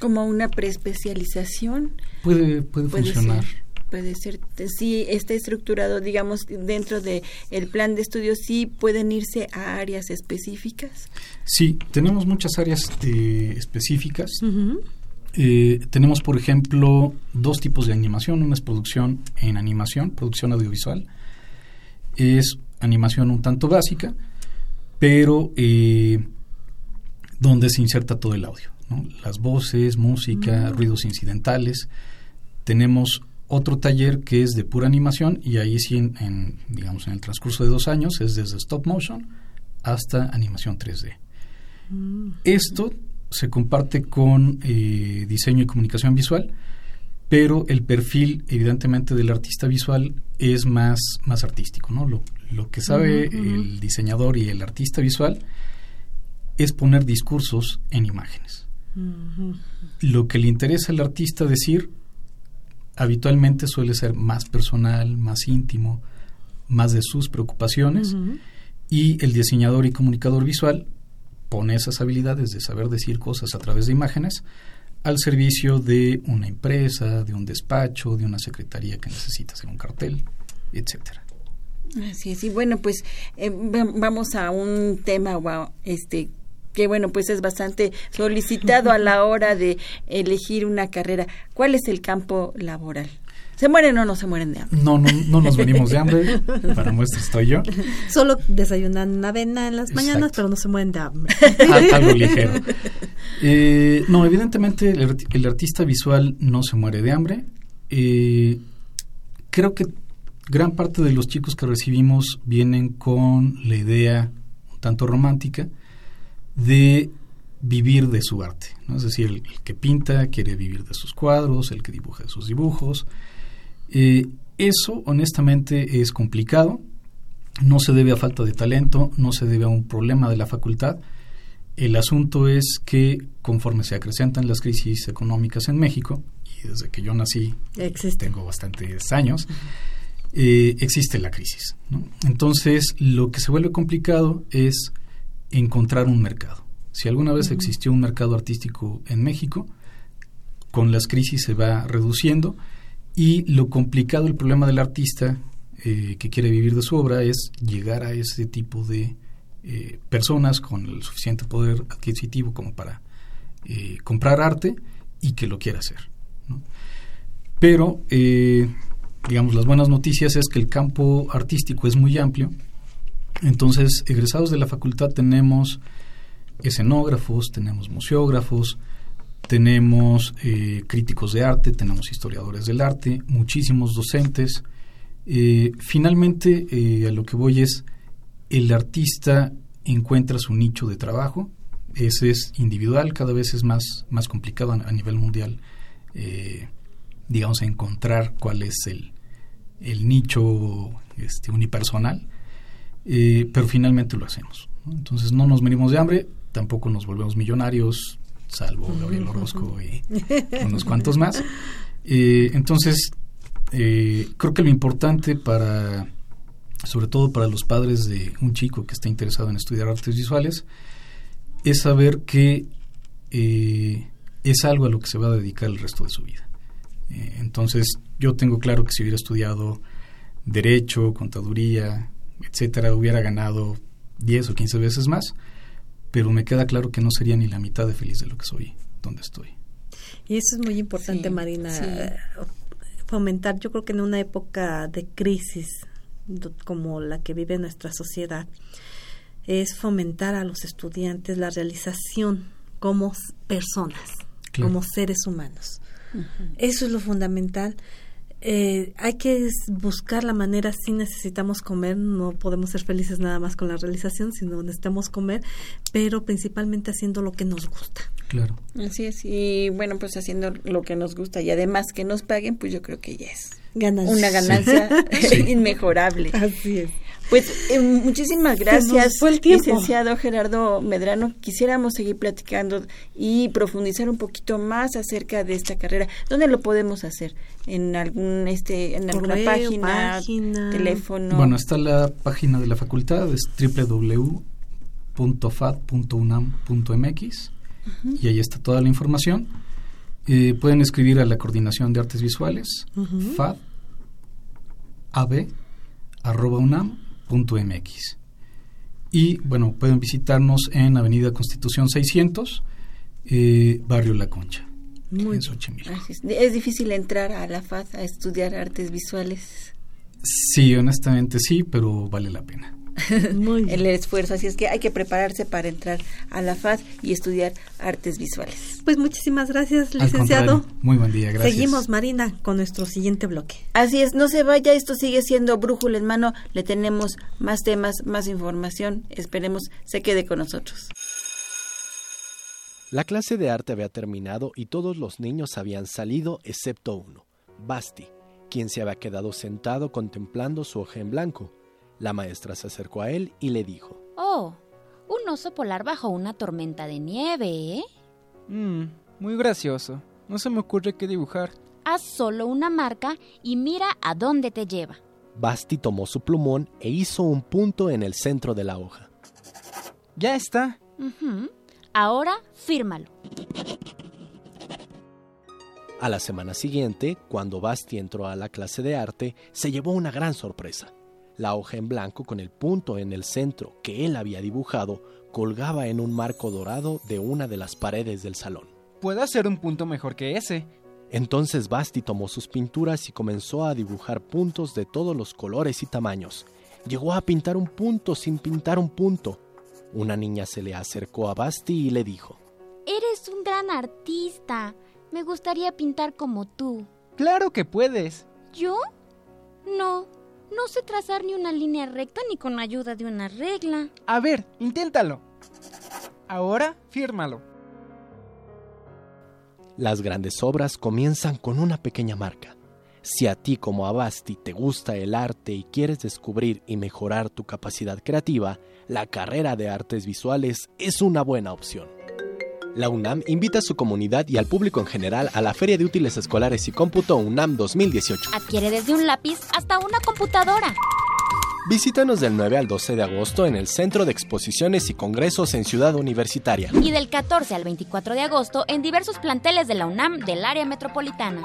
como una preespecialización. Puede, puede, funcionar. puede ser, si está estructurado, digamos, dentro de el plan de estudios, sí pueden irse a áreas específicas. Sí, tenemos muchas áreas eh, específicas. Eh, tenemos, por ejemplo, dos tipos de animación. Una es producción en animación, producción audiovisual. Es animación un tanto básica, pero eh, donde se inserta todo el audio las voces, música, mm. ruidos incidentales. Tenemos otro taller que es de pura animación y ahí sí, en, digamos, en el transcurso de dos años es desde stop motion hasta animación 3D. Mm. Esto se comparte con eh, diseño y comunicación visual, pero el perfil evidentemente del artista visual es más, más artístico. ¿no? Lo, lo que sabe el diseñador y el artista visual es poner discursos en imágenes. Lo que le interesa al artista decir habitualmente suele ser más personal, más íntimo, más de sus preocupaciones. Y el diseñador y comunicador visual pone esas habilidades de saber decir cosas a través de imágenes al servicio de una empresa, de un despacho, de una secretaría que necesita hacer un cartel, etcétera. Así es, y bueno, pues eh, vamos a un tema este que bueno, pues es bastante solicitado a la hora de elegir una carrera. ¿Cuál es el campo laboral? ¿Se mueren o no se mueren de hambre? No, no, no nos venimos de hambre. Para muestra estoy yo. Solo desayunan una avena en las mañanas, pero no se mueren de hambre. Algo ligero. Eh, no, evidentemente el, artista visual no se muere de hambre. Eh, creo que gran parte de los chicos que recibimos vienen con la idea un tanto romántica de vivir de su arte. ¿no? Es decir, el, que pinta quiere vivir de sus cuadros, el que dibuja de sus dibujos. Eh, eso, honestamente, es complicado. No se debe a falta de talento, no se debe a un problema de la facultad. El asunto es que conforme se acrecentan las crisis económicas en México, y desde que yo nací tengo bastantes años, eh, existe la crisis. Entonces, lo que se vuelve complicado es encontrar un mercado. Si alguna vez existió un mercado artístico en México, con las crisis se va reduciendo y lo complicado, el problema del artista eh, que quiere vivir de su obra es llegar a ese tipo de eh, personas con el suficiente poder adquisitivo como para eh, comprar arte y que lo quiera hacer. Pero, eh, digamos, las buenas noticias es que el campo artístico es muy amplio. Entonces, egresados de la facultad tenemos escenógrafos, tenemos museógrafos, tenemos críticos de arte, tenemos historiadores del arte, muchísimos docentes. finalmente, a lo que voy es el artista encuentra su nicho de trabajo, ese es individual, cada vez es más, más complicado a, nivel mundial, eh, digamos, encontrar cuál es el, el nicho este, unipersonal, eh, pero finalmente lo hacemos. Entonces no nos venimos de hambre, tampoco nos volvemos millonarios, salvo Gabriel Orozco y unos cuantos más. Eh, entonces, creo que lo importante para sobre todo para los padres de un chico que está interesado en estudiar artes visuales, es saber que eh, es algo a lo que se va a dedicar el resto de su vida. Eh, entonces, yo tengo claro que si hubiera estudiado derecho, contaduría, etcétera, hubiera ganado 10 o 15 veces más, pero me queda claro que no sería ni la mitad de feliz de lo que soy, donde estoy. Y eso es muy importante, Marina, fomentar, yo creo que en una época de crisis como la que vive nuestra sociedad, es fomentar a los estudiantes la realización como personas, como seres humanos. Eso es lo fundamental. Eh, hay que buscar la manera, si necesitamos comer, no podemos ser felices nada más con la realización, sino necesitamos comer, pero principalmente haciendo lo que nos gusta. Claro. Así es, y bueno, pues haciendo lo que nos gusta y además que nos paguen, pues yo creo que ya es una ganancia inmejorable. Así es. Pues eh, muchísimas gracias, licenciado Gerardo Medrano. Quisiéramos seguir platicando y profundizar un poquito más acerca de esta carrera. ¿Dónde lo podemos hacer? ¿En algún este en alguna página, teléfono? Bueno, está la página de la facultad, es www.fad.unam.mx y ahí está toda la información. Eh, pueden escribir a la Coordinación de Artes Visuales, FAD, ab, arroba unam.mx. Y bueno, pueden visitarnos en Avenida Constitución 600, eh, Barrio La Concha. Muy en ¿Es difícil entrar a la FAD a estudiar artes visuales? Sí, honestamente sí, pero vale la pena. el esfuerzo. Así es que hay que prepararse para entrar a la FAD y estudiar artes visuales. Pues muchísimas gracias, licenciado. Muy buen día, gracias. Seguimos, Marina, con nuestro siguiente bloque. Así es, no se vaya, esto sigue siendo Brújula en mano. Le tenemos más temas, más información. Esperemos se quede con nosotros. La clase de arte había terminado y todos los niños habían salido excepto uno, Basti, quien se había quedado sentado contemplando su hoja en blanco. La maestra se acercó a él y le dijo, Oh, un oso polar bajo una tormenta de nieve, ¿eh? Mmm, muy gracioso. No se me ocurre qué dibujar. Haz solo una marca y mira a dónde te lleva. Basti tomó su plumón e hizo un punto en el centro de la hoja. Ya está. Ahora fírmalo. A la semana siguiente, cuando Basti entró a la clase de arte, se llevó una gran sorpresa. La hoja en blanco con el punto en el centro que él había dibujado colgaba en un marco dorado de una de las paredes del salón. Puedo hacer un punto mejor que ese. Entonces Basti tomó sus pinturas y comenzó a dibujar puntos de todos los colores y tamaños. Llegó a pintar un punto sin pintar un punto. Una niña se le acercó a Basti y le dijo, Eres un gran artista. Me gustaría pintar como tú. Claro que puedes. ¿Yo? No, no sé trazar ni una línea recta ni con ayuda de una regla. A ver, inténtalo. Ahora, fírmalo. Las grandes obras comienzan con una pequeña marca. Si a ti como Abasti te gusta el arte y quieres descubrir y mejorar tu capacidad creativa, la carrera de artes visuales es una buena opción. La UNAM invita a su comunidad y al público en general a la Feria de Útiles Escolares y Cómputo UNAM 2018. Adquiere desde un lápiz hasta una computadora. Visítanos del 9 al 12 de agosto en el Centro de Exposiciones y Congresos en Ciudad Universitaria. Y del 14 al 24 de agosto en diversos planteles de la UNAM del área metropolitana.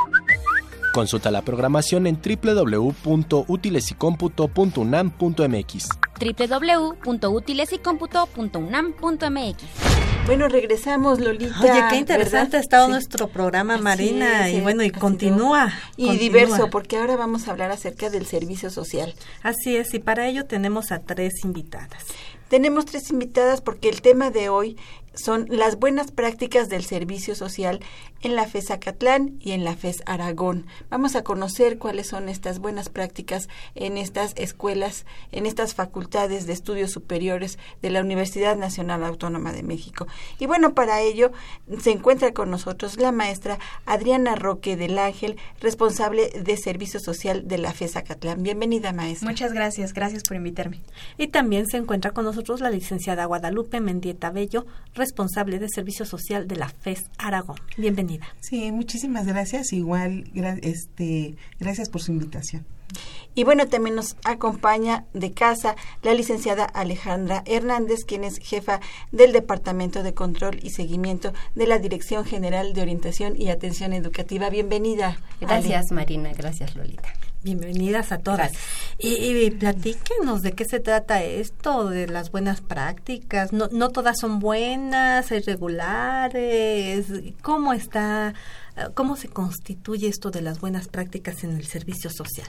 Consulta la programación en www.utilesycomputo.unam.mx www.utilesycomputo.unam.mx Bueno, regresamos, Lolita. Oye, qué interesante ¿verdad? ha estado Sí. nuestro programa, Marina, y bueno, y continúa. Y continúa. diverso, porque ahora vamos a hablar acerca del servicio social. Así es, y para ello tenemos a tres invitadas. Tenemos tres invitadas porque el tema de hoy son las buenas prácticas del servicio social en la FES Acatlán y en la FES Aragón. Vamos a conocer cuáles son estas buenas prácticas en estas escuelas, en estas facultades de estudios superiores de la Universidad Nacional Autónoma de México. Y bueno, para ello se encuentra con nosotros la maestra Adriana Roque del Ángel, responsable de servicio social de la FES Acatlán. Bienvenida, maestra. Muchas gracias, gracias por invitarme. Y también se encuentra con nosotros la licenciada Guadalupe Mendieta Bello, responsable de servicio social de la FES Aragón. Bienvenida. Sí, muchísimas gracias. Igual, gra- este, gracias por su invitación. Y bueno, también nos acompaña de casa la licenciada Alejandra Hernández, quien es jefa del Departamento de Control y Seguimiento de la Dirección General de Orientación y Atención Educativa. Bienvenida. Ale. Gracias, Marina. Gracias, Lolita. Bienvenidas a todas. Y, y platíquenos de qué se trata esto, de las buenas prácticas. No, no todas son buenas, hay regulares. ¿Cómo está, cómo se constituye esto de las buenas prácticas en el servicio social?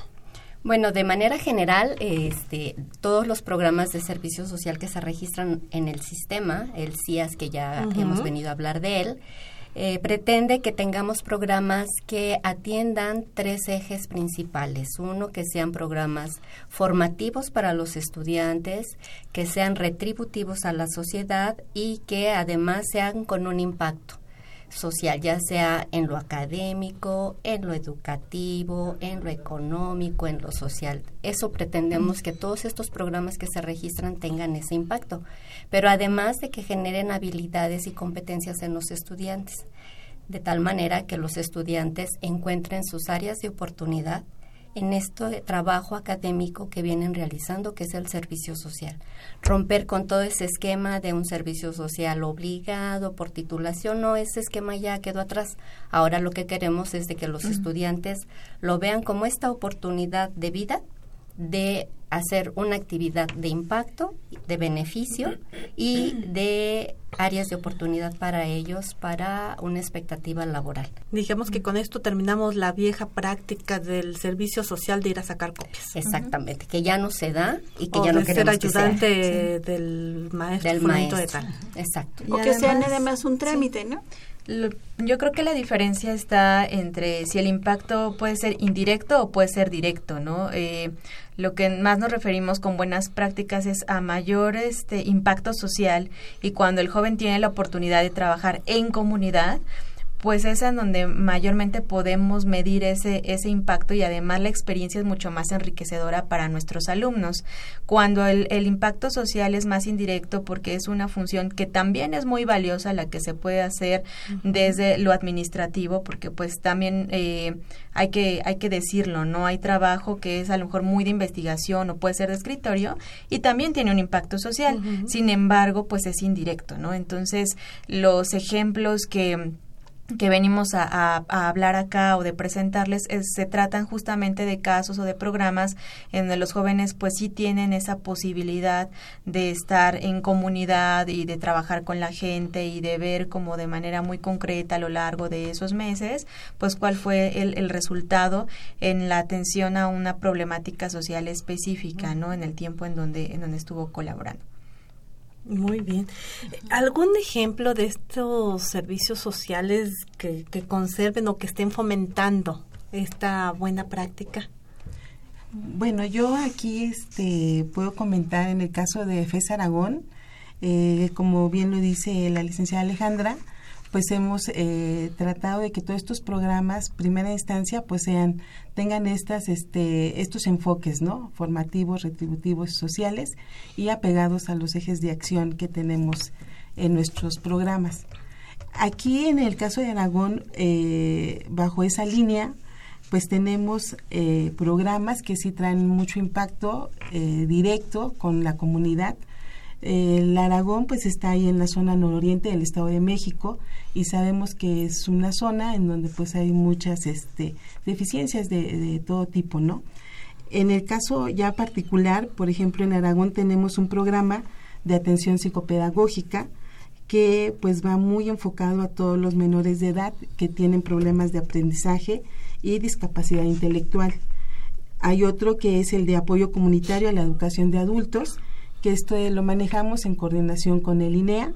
Bueno, de manera general, este, todos los programas de servicio social que se registran en el sistema, el CIAS, que ya hemos venido a hablar de él, eh, pretende que tengamos programas que atiendan tres ejes principales. Uno, que sean programas formativos para los estudiantes, que sean retributivos a la sociedad y que además sean con un impacto social, ya sea en lo académico, en lo educativo, en lo económico, en lo social. Eso pretendemos que todos estos programas que se registran tengan ese impacto, pero además de que generen habilidades y competencias en los estudiantes, de tal manera que los estudiantes encuentren sus áreas de oportunidad en este trabajo académico que vienen realizando, que es el servicio social. Romper con todo ese esquema de un servicio social obligado por titulación, no, ese esquema ya quedó atrás. Ahora lo que queremos es de que los estudiantes lo vean como esta oportunidad de vida de hacer una actividad de impacto, de beneficio y de áreas de oportunidad para ellos para una expectativa laboral. Digamos que con esto terminamos la vieja práctica del servicio social de ir a sacar copias. Exactamente, que ya no se da y que O ya no de ser queremos que sea. ayudante del maestro. Del fulanito de maestro. tal. Exacto. O que sea nada más un trámite, ¿no? Yo creo que la diferencia está entre si el impacto puede ser indirecto o puede ser directo, ¿no? Eh, lo que más nos referimos con buenas prácticas es a mayor este impacto social y cuando el joven tiene la oportunidad de trabajar en comunidad, pues es en donde mayormente podemos medir ese, ese impacto y además la experiencia es mucho más enriquecedora para nuestros alumnos. Cuando el, el impacto social es más indirecto porque es una función que también es muy valiosa, la que se puede hacer desde lo administrativo, porque pues también eh, hay, que, hay que decirlo, ¿no? Hay trabajo que es a lo mejor muy de investigación o puede ser de escritorio y también tiene un impacto social. Sin embargo, pues es indirecto, ¿no? Entonces, los ejemplos que que venimos a, a- hablar acá o de presentarles es- se tratan justamente de casos o de programas en donde los jóvenes pues sí tienen esa posibilidad de estar en comunidad y de trabajar con la gente y de ver como de manera muy concreta a lo largo de esos meses pues cuál fue el, el resultado en la atención a una problemática social específica no en el tiempo en donde en donde estuvo colaborando Muy bien. ¿Algún ejemplo de estos servicios sociales que, que conserven o que estén fomentando esta buena práctica? Bueno, yo aquí este, puedo comentar en el caso de FES Aragón, eh, como bien lo dice la licenciada Alejandra, pues hemos eh, tratado de que todos estos programas, primera instancia, pues sean, tengan estas, este, estos enfoques, ¿no? Formativos, retributivos, sociales y apegados a los ejes de acción que tenemos en nuestros programas. Aquí en el caso de Aragón, eh, bajo esa línea, pues tenemos eh, programas que sí traen mucho impacto directo con la comunidad, el Aragón pues está ahí en la zona nororiente del Estado de México y sabemos que es una zona en donde pues hay muchas este, deficiencias de, todo tipo, ¿no? En el caso ya particular, por ejemplo, en Aragón tenemos un programa de atención psicopedagógica que pues va muy enfocado a todos los menores de edad que tienen problemas de aprendizaje y discapacidad intelectual. Hay otro que es el de apoyo comunitario a la educación de adultos, que esto lo manejamos en coordinación con el INEA,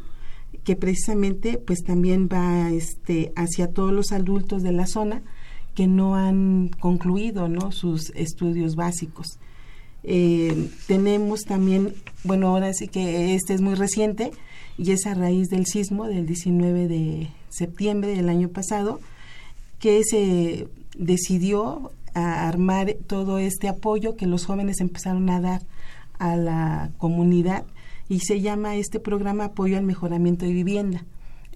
que precisamente pues también va este, hacia todos los adultos de la zona que no han concluido ¿no? sus estudios básicos. Eh, tenemos también, bueno, ahora sí que este es muy reciente y es a raíz del sismo del 19 de septiembre del año pasado, que se decidió armar todo este apoyo que los jóvenes empezaron a dar a la comunidad y se llama este programa Apoyo al Mejoramiento de Vivienda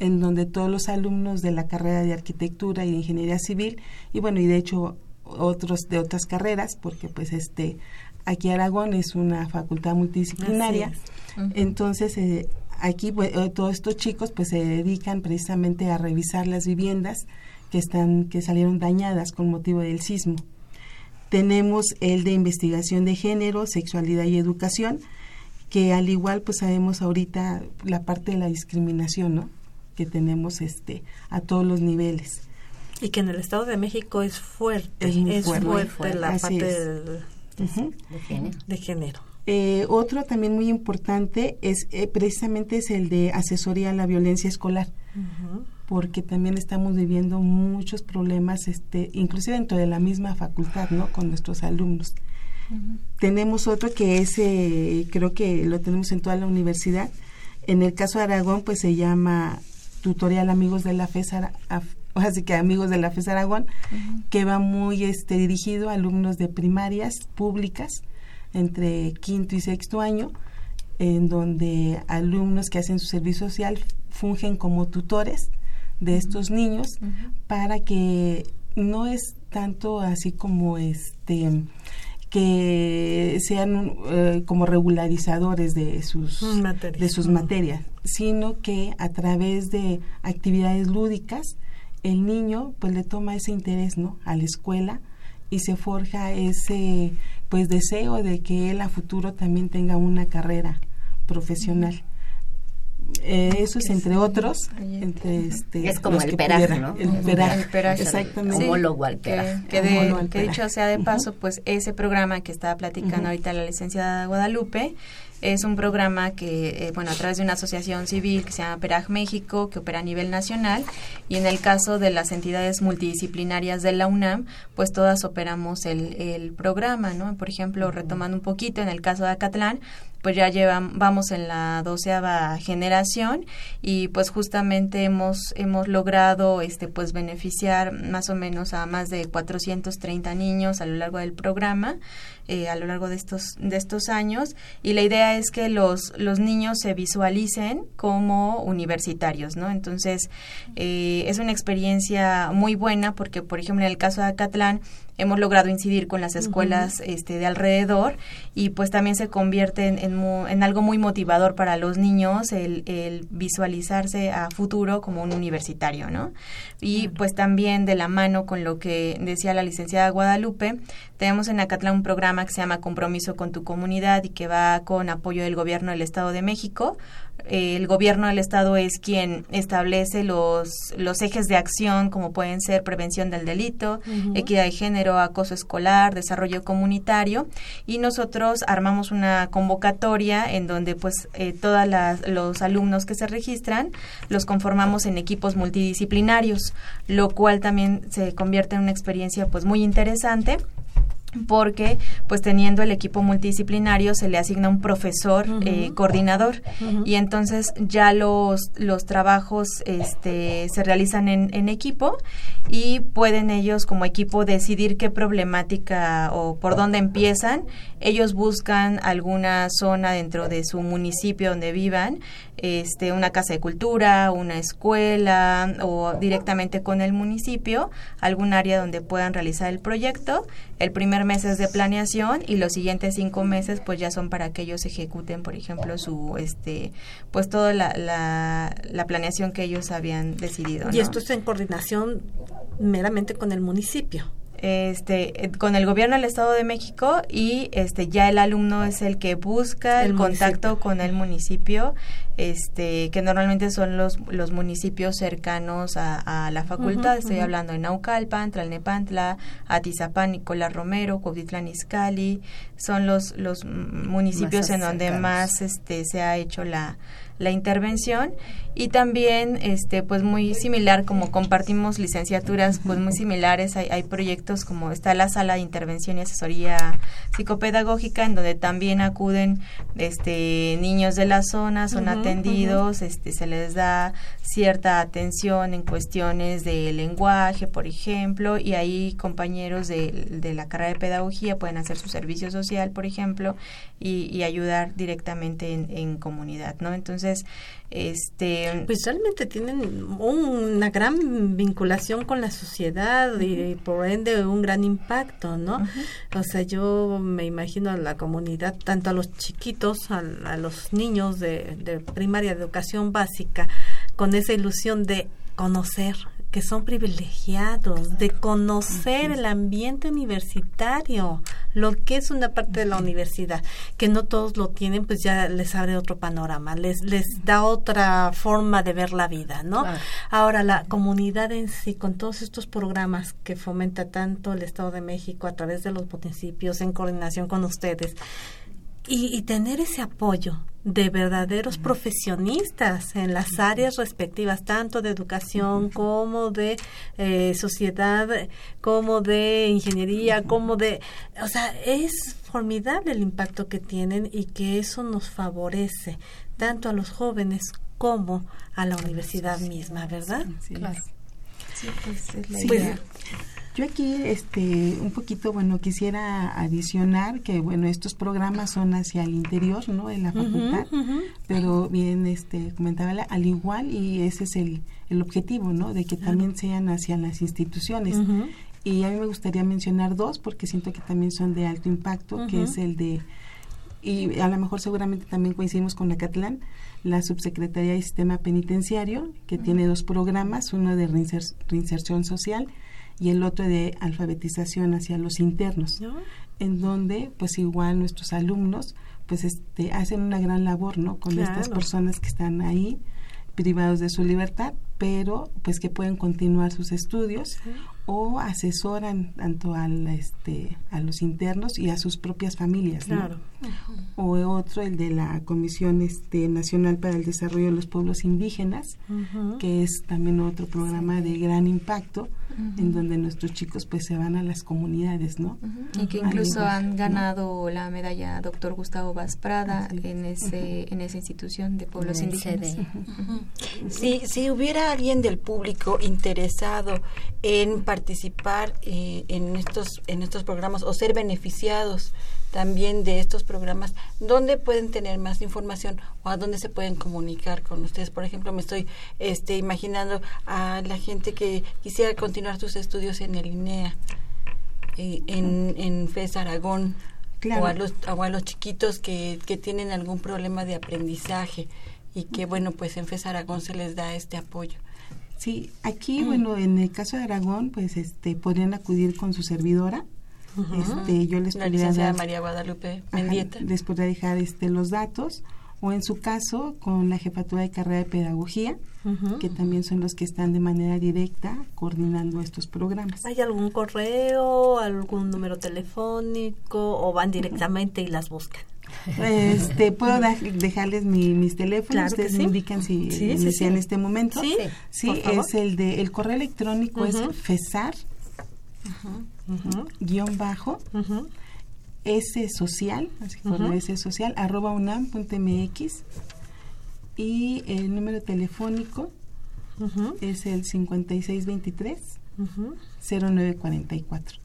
en donde todos los alumnos de la carrera de arquitectura y de ingeniería civil y bueno y de hecho otros de otras carreras porque pues este aquí Aragón es una facultad multidisciplinaria. Entonces eh, aquí pues, eh, todos estos chicos pues se dedican precisamente a revisar las viviendas que están que salieron dañadas con motivo del sismo tenemos el de investigación de género, sexualidad y educación, que al igual pues sabemos ahorita la parte de la discriminación, ¿no? Que tenemos este a todos los niveles. Y que en el Estado de México es fuerte, es, fuerte, la parte de, género. Eh, otro también muy importante es eh, precisamente es el de asesoría a la violencia escolar porque también estamos viviendo muchos problemas, este, inclusive dentro de la misma facultad, ¿no? Con nuestros alumnos. Tenemos otro que es, eh, creo que lo tenemos en toda la universidad. En el caso de Aragón, pues se llama Tutorial Amigos de la FES, así que Amigos de la FES Aragón, que va muy este, dirigido a alumnos de primarias públicas entre quinto y sexto año, en donde alumnos que hacen su servicio social fungen como tutores de estos niños para que no es tanto así como este que sean eh, como regularizadores de sus materias. de sus materias sino que a través de actividades lúdicas el niño pues le toma ese interés no a la escuela y se forja ese pues deseo de que él a futuro también tenga una carrera profesional eh, eso es entre otros entre este es como el peraje ¿no? el peraje, exactamente. Homólogo al peraje que, de, que dicho sea de paso pues ese programa que estaba platicando ahorita la licenciada Guadalupe es un programa que, eh, bueno, a través de una asociación civil que se llama PERAG México, que opera a nivel nacional, y en el caso de las entidades multidisciplinarias de la UNAM, pues todas operamos el, el programa, ¿no? Por ejemplo, retomando un poquito, en el caso de Acatlán, pues ya llevamos, vamos en la doceava generación y pues justamente hemos, hemos logrado este pues beneficiar más o menos a más de 430 niños a lo largo del programa eh, a lo largo de estos, de estos años y la idea es que los, los niños se visualicen como universitarios, ¿no? Entonces, eh, es una experiencia muy buena porque, por ejemplo, en el caso de Acatlán, hemos logrado incidir con las escuelas este, de alrededor y pues también se convierte en, en, algo muy motivador para los niños el, el, visualizarse a futuro como un universitario, ¿no? Y pues también de la mano con lo que decía la licenciada Guadalupe, tenemos en Acatlán un programa que se llama Compromiso con tu comunidad y que va con apoyo del gobierno del Estado de México el gobierno del estado es quien establece los, los ejes de acción como pueden ser prevención del delito, equidad de género, acoso escolar, desarrollo comunitario. Y nosotros armamos una convocatoria en donde pues eh, todos los alumnos que se registran los conformamos en equipos multidisciplinarios, lo cual también se convierte en una experiencia pues muy interesante porque pues teniendo el equipo multidisciplinario se le asigna un profesor eh, coordinador y entonces ya los, los trabajos este, se realizan en, en, equipo y pueden ellos como equipo decidir qué problemática o por dónde empiezan. Ellos buscan alguna zona dentro de su municipio donde vivan este, una casa de cultura, una escuela o directamente con el municipio, algún área donde puedan realizar el proyecto. El primer mes es de planeación y los siguientes cinco meses pues ya son para que ellos ejecuten, por ejemplo, su, este, pues toda la, la, planeación que ellos habían decidido. Y esto es en coordinación meramente con el municipio este eh, con el gobierno del Estado de México y este ya el alumno es el que busca el, contacto con el municipio este que normalmente son los los municipios cercanos a, la facultad. Estoy hablando de Naucalpan Tlalnepantla Atizapán Nicolás Romero Cuautitlán Izcalli. Son los los municipios en donde más este se ha hecho la la intervención y también este pues muy similar como compartimos licenciaturas pues muy similares. Hay, hay proyectos como está la sala de intervención y asesoría psicopedagógica en donde también acuden este niños de la zona son atendidos este se les da cierta atención en cuestiones de lenguaje por ejemplo y ahí compañeros de, de la carrera de pedagogía pueden hacer su servicio social por ejemplo y, ayudar directamente en, en comunidad no entonces este pues realmente tienen una gran vinculación con la sociedad y por ende un gran impacto no o sea yo me imagino a la comunidad tanto a los chiquitos a, los niños de, de primaria de educación básica con esa ilusión de conocer que son privilegiados, de conocer el ambiente universitario, lo que es una parte de la universidad, que no todos lo tienen, pues ya les abre otro panorama, les, les da otra forma de ver la vida, ¿no? Ahora, la comunidad en sí, con todos estos programas que fomenta tanto el Estado de México a través de los municipios en coordinación con ustedes, y, tener ese apoyo de verdaderos profesionistas en las áreas respectivas, tanto de educación como de eh, sociedad, como de ingeniería, como de... O sea, es formidable el impacto que tienen y que eso nos favorece tanto a los jóvenes como a la universidad misma, ¿verdad? claro. Sí, pues es la idea. Yo aquí, este, un poquito, bueno, quisiera adicionar que, bueno, estos programas son hacia el interior, ¿no? De la facultad, pero bien, este, comentaba, al igual, y ese es el, el objetivo, ¿no? De que también sean hacia las instituciones. Y a mí me gustaría mencionar dos, porque siento que también son de alto impacto, que es el de, y a lo mejor seguramente también coincidimos con la Catlán, la Subsecretaría de Sistema Penitenciario, que tiene dos programas, uno de reinserción social, y el otro de alfabetización hacia los internos, en donde pues igual nuestros alumnos pues este hacen una gran labor, ¿no? Con estas personas que están ahí privados de su libertad, pero pues que pueden continuar sus estudios o asesoran tanto al este a los internos y a sus propias familias, claro. O otro el de la Comisión este Nacional para el Desarrollo de los Pueblos Indígenas, que es también otro programa de gran impacto en donde nuestros chicos pues se van a las comunidades, ¿no? Y que incluso han ganado la medalla Doctor Gustavo Vasprada en ese en esa institución de pueblos indígenas. Si si hubiera alguien del público interesado en participar eh, en estos en estos programas o ser beneficiados también de estos programas, ¿dónde pueden tener más información o a dónde se pueden comunicar con ustedes? Por ejemplo, me estoy este, imaginando a la gente que quisiera continuar sus estudios en el INEA, eh, en, en FES Aragón, o, a los, o a los chiquitos que, que tienen algún problema de aprendizaje y que, bueno, pues en FES Aragón se les da este apoyo. Sí, aquí, bueno, en el caso de Aragón, pues este podrían acudir con su servidora. Este, yo les la licenciada María Guadalupe Mendieta. les podría dejar este los datos o en su caso con la jefatura de carrera de pedagogía, que también son los que están de manera directa coordinando estos programas. ¿Hay algún correo, algún número telefónico o van directamente y las buscan? Este, puedo dejarles mis teléfonos, ustedes me indican si sí, en este momento. Sí, sí es el de el correo electrónico es FESAR guion bajo, S social, así como S social, arroba unam.mx y el número telefónico es el 5623 0944.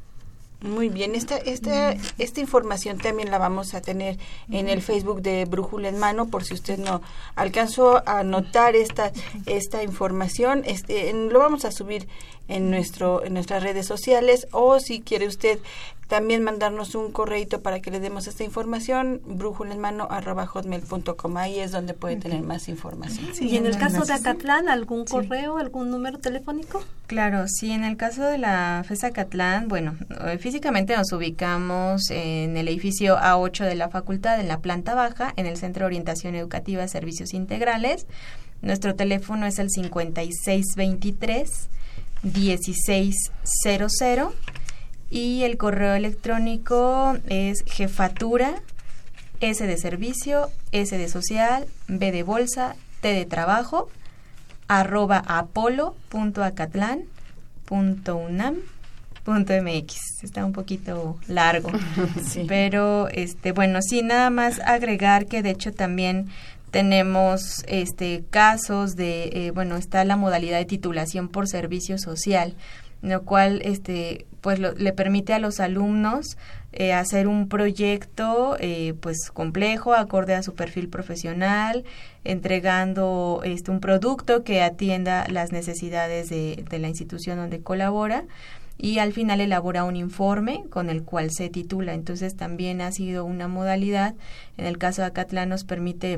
Muy bien, esta, esta, esta información también la vamos a tener en el Facebook de Brújula en Mano, por si usted no alcanzó a notar esta, esta información, este, lo vamos a subir en, nuestro, en nuestras redes sociales o si quiere usted también mandarnos un correito para que le demos esta información, hotmail.com Ahí es donde puede tener más información. y en el caso de Acatlán, ¿algún correo, algún número telefónico? Claro, sí, en el caso de la FESA Acatlán, bueno, eh, físicamente nos ubicamos en el edificio A8 de la facultad, en la planta baja, en el Centro de Orientación Educativa de Servicios Integrales. Nuestro teléfono es el 5623 1600 y el correo electrónico es jefatura S de servicio, S de social, B de bolsa, T de trabajo, arroba apolo.acatlán.unam.mx. Está un poquito largo, pero este bueno, sí nada más agregar que de hecho también tenemos este casos de eh, bueno está la modalidad de titulación por servicio social lo cual este pues le permite a los alumnos eh, hacer un proyecto eh, pues complejo acorde a su perfil profesional entregando este un producto que atienda las necesidades de, de la institución donde colabora y al final elabora un informe con el cual se titula. Entonces también ha sido una modalidad. En el caso de Acatlán nos permite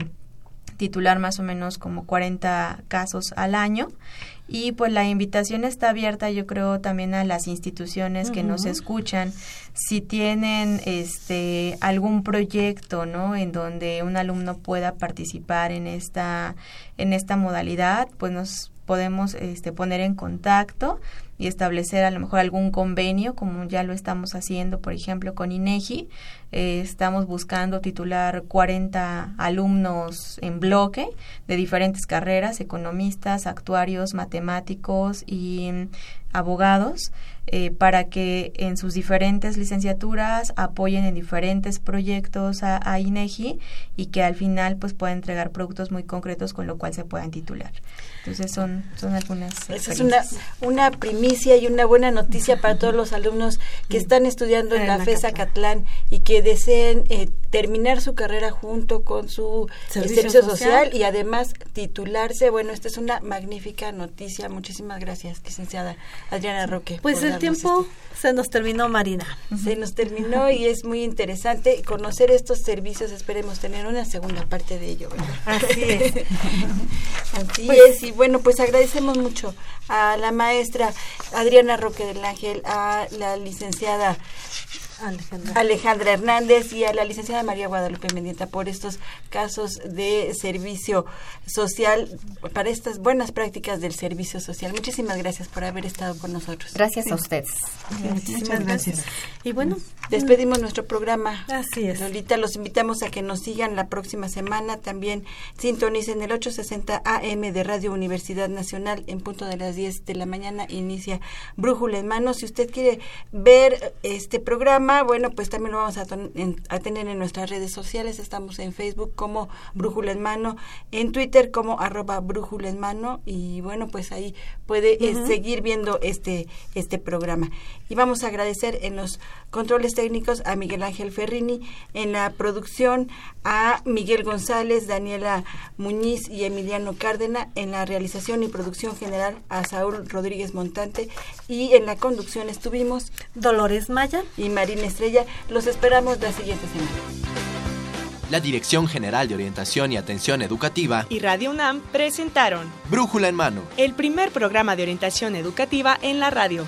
titular más o menos como 40 casos al año. Y pues la invitación está abierta yo creo también a las instituciones que nos escuchan. Si tienen este algún proyecto no en donde un alumno pueda participar en esta en esta modalidad pues nos podemos este, poner en contacto y establecer a lo mejor algún convenio, como ya lo estamos haciendo, por ejemplo, con INEGI. Eh, estamos buscando titular 40 alumnos en bloque de diferentes carreras, economistas, actuarios, matemáticos y mm, abogados. Eh, para que en sus diferentes licenciaturas apoyen en diferentes proyectos a, INEGI y que al final pues puedan entregar productos muy concretos con lo cual se puedan titular. Entonces son, son algunas. Esa es una, una primicia y una buena noticia para todos los alumnos que están estudiando en, la FESA Catlán y que deseen eh, terminar su carrera junto con su servicio, social. y además titularse. Bueno, esta es una magnífica noticia. Muchísimas gracias, licenciada Adriana Roque. Pues el tiempo se nos terminó, Marina. Se nos terminó y es muy interesante conocer estos servicios. Esperemos tener una segunda parte de ello. Así es. Así pues es. Y bueno, pues agradecemos mucho a la maestra Adriana Roque del Ángel, a la licenciada Alejandra. Hernández y a la licenciada María Guadalupe Mendieta por estos casos de servicio social, para estas buenas prácticas del servicio social. Muchísimas gracias por haber estado con nosotros. Gracias a ustedes. Muchas gracias. Y bueno, despedimos nuestro programa. Así es. Lolita, los invitamos a que nos sigan la próxima semana. También sintonicen el 860 AM de Radio Universidad Nacional en punto de las 10 de la mañana. Inicia Brújula en Mano. Si usted quiere ver este programa, bueno, pues también lo vamos a, tener en nuestras redes sociales. Estamos en Facebook como Brújula en Mano, en Twitter como arroba Brújula en Mano y bueno, pues ahí puede eh, seguir viendo este, este programa. Y vamos a agradecer en los controles técnicos a Miguel Ángel Ferrini, en la producción a Miguel González, Daniela Muñiz y Emiliano Cárdena, en la realización y producción general a Saúl Rodríguez Montante y en la conducción estuvimos Dolores Maya y Marina Estrella. Los esperamos la siguiente semana. La Dirección General de Orientación y Atención Educativa y Radio UNAM presentaron Brújula en Mano, el primer programa de orientación educativa en la radio.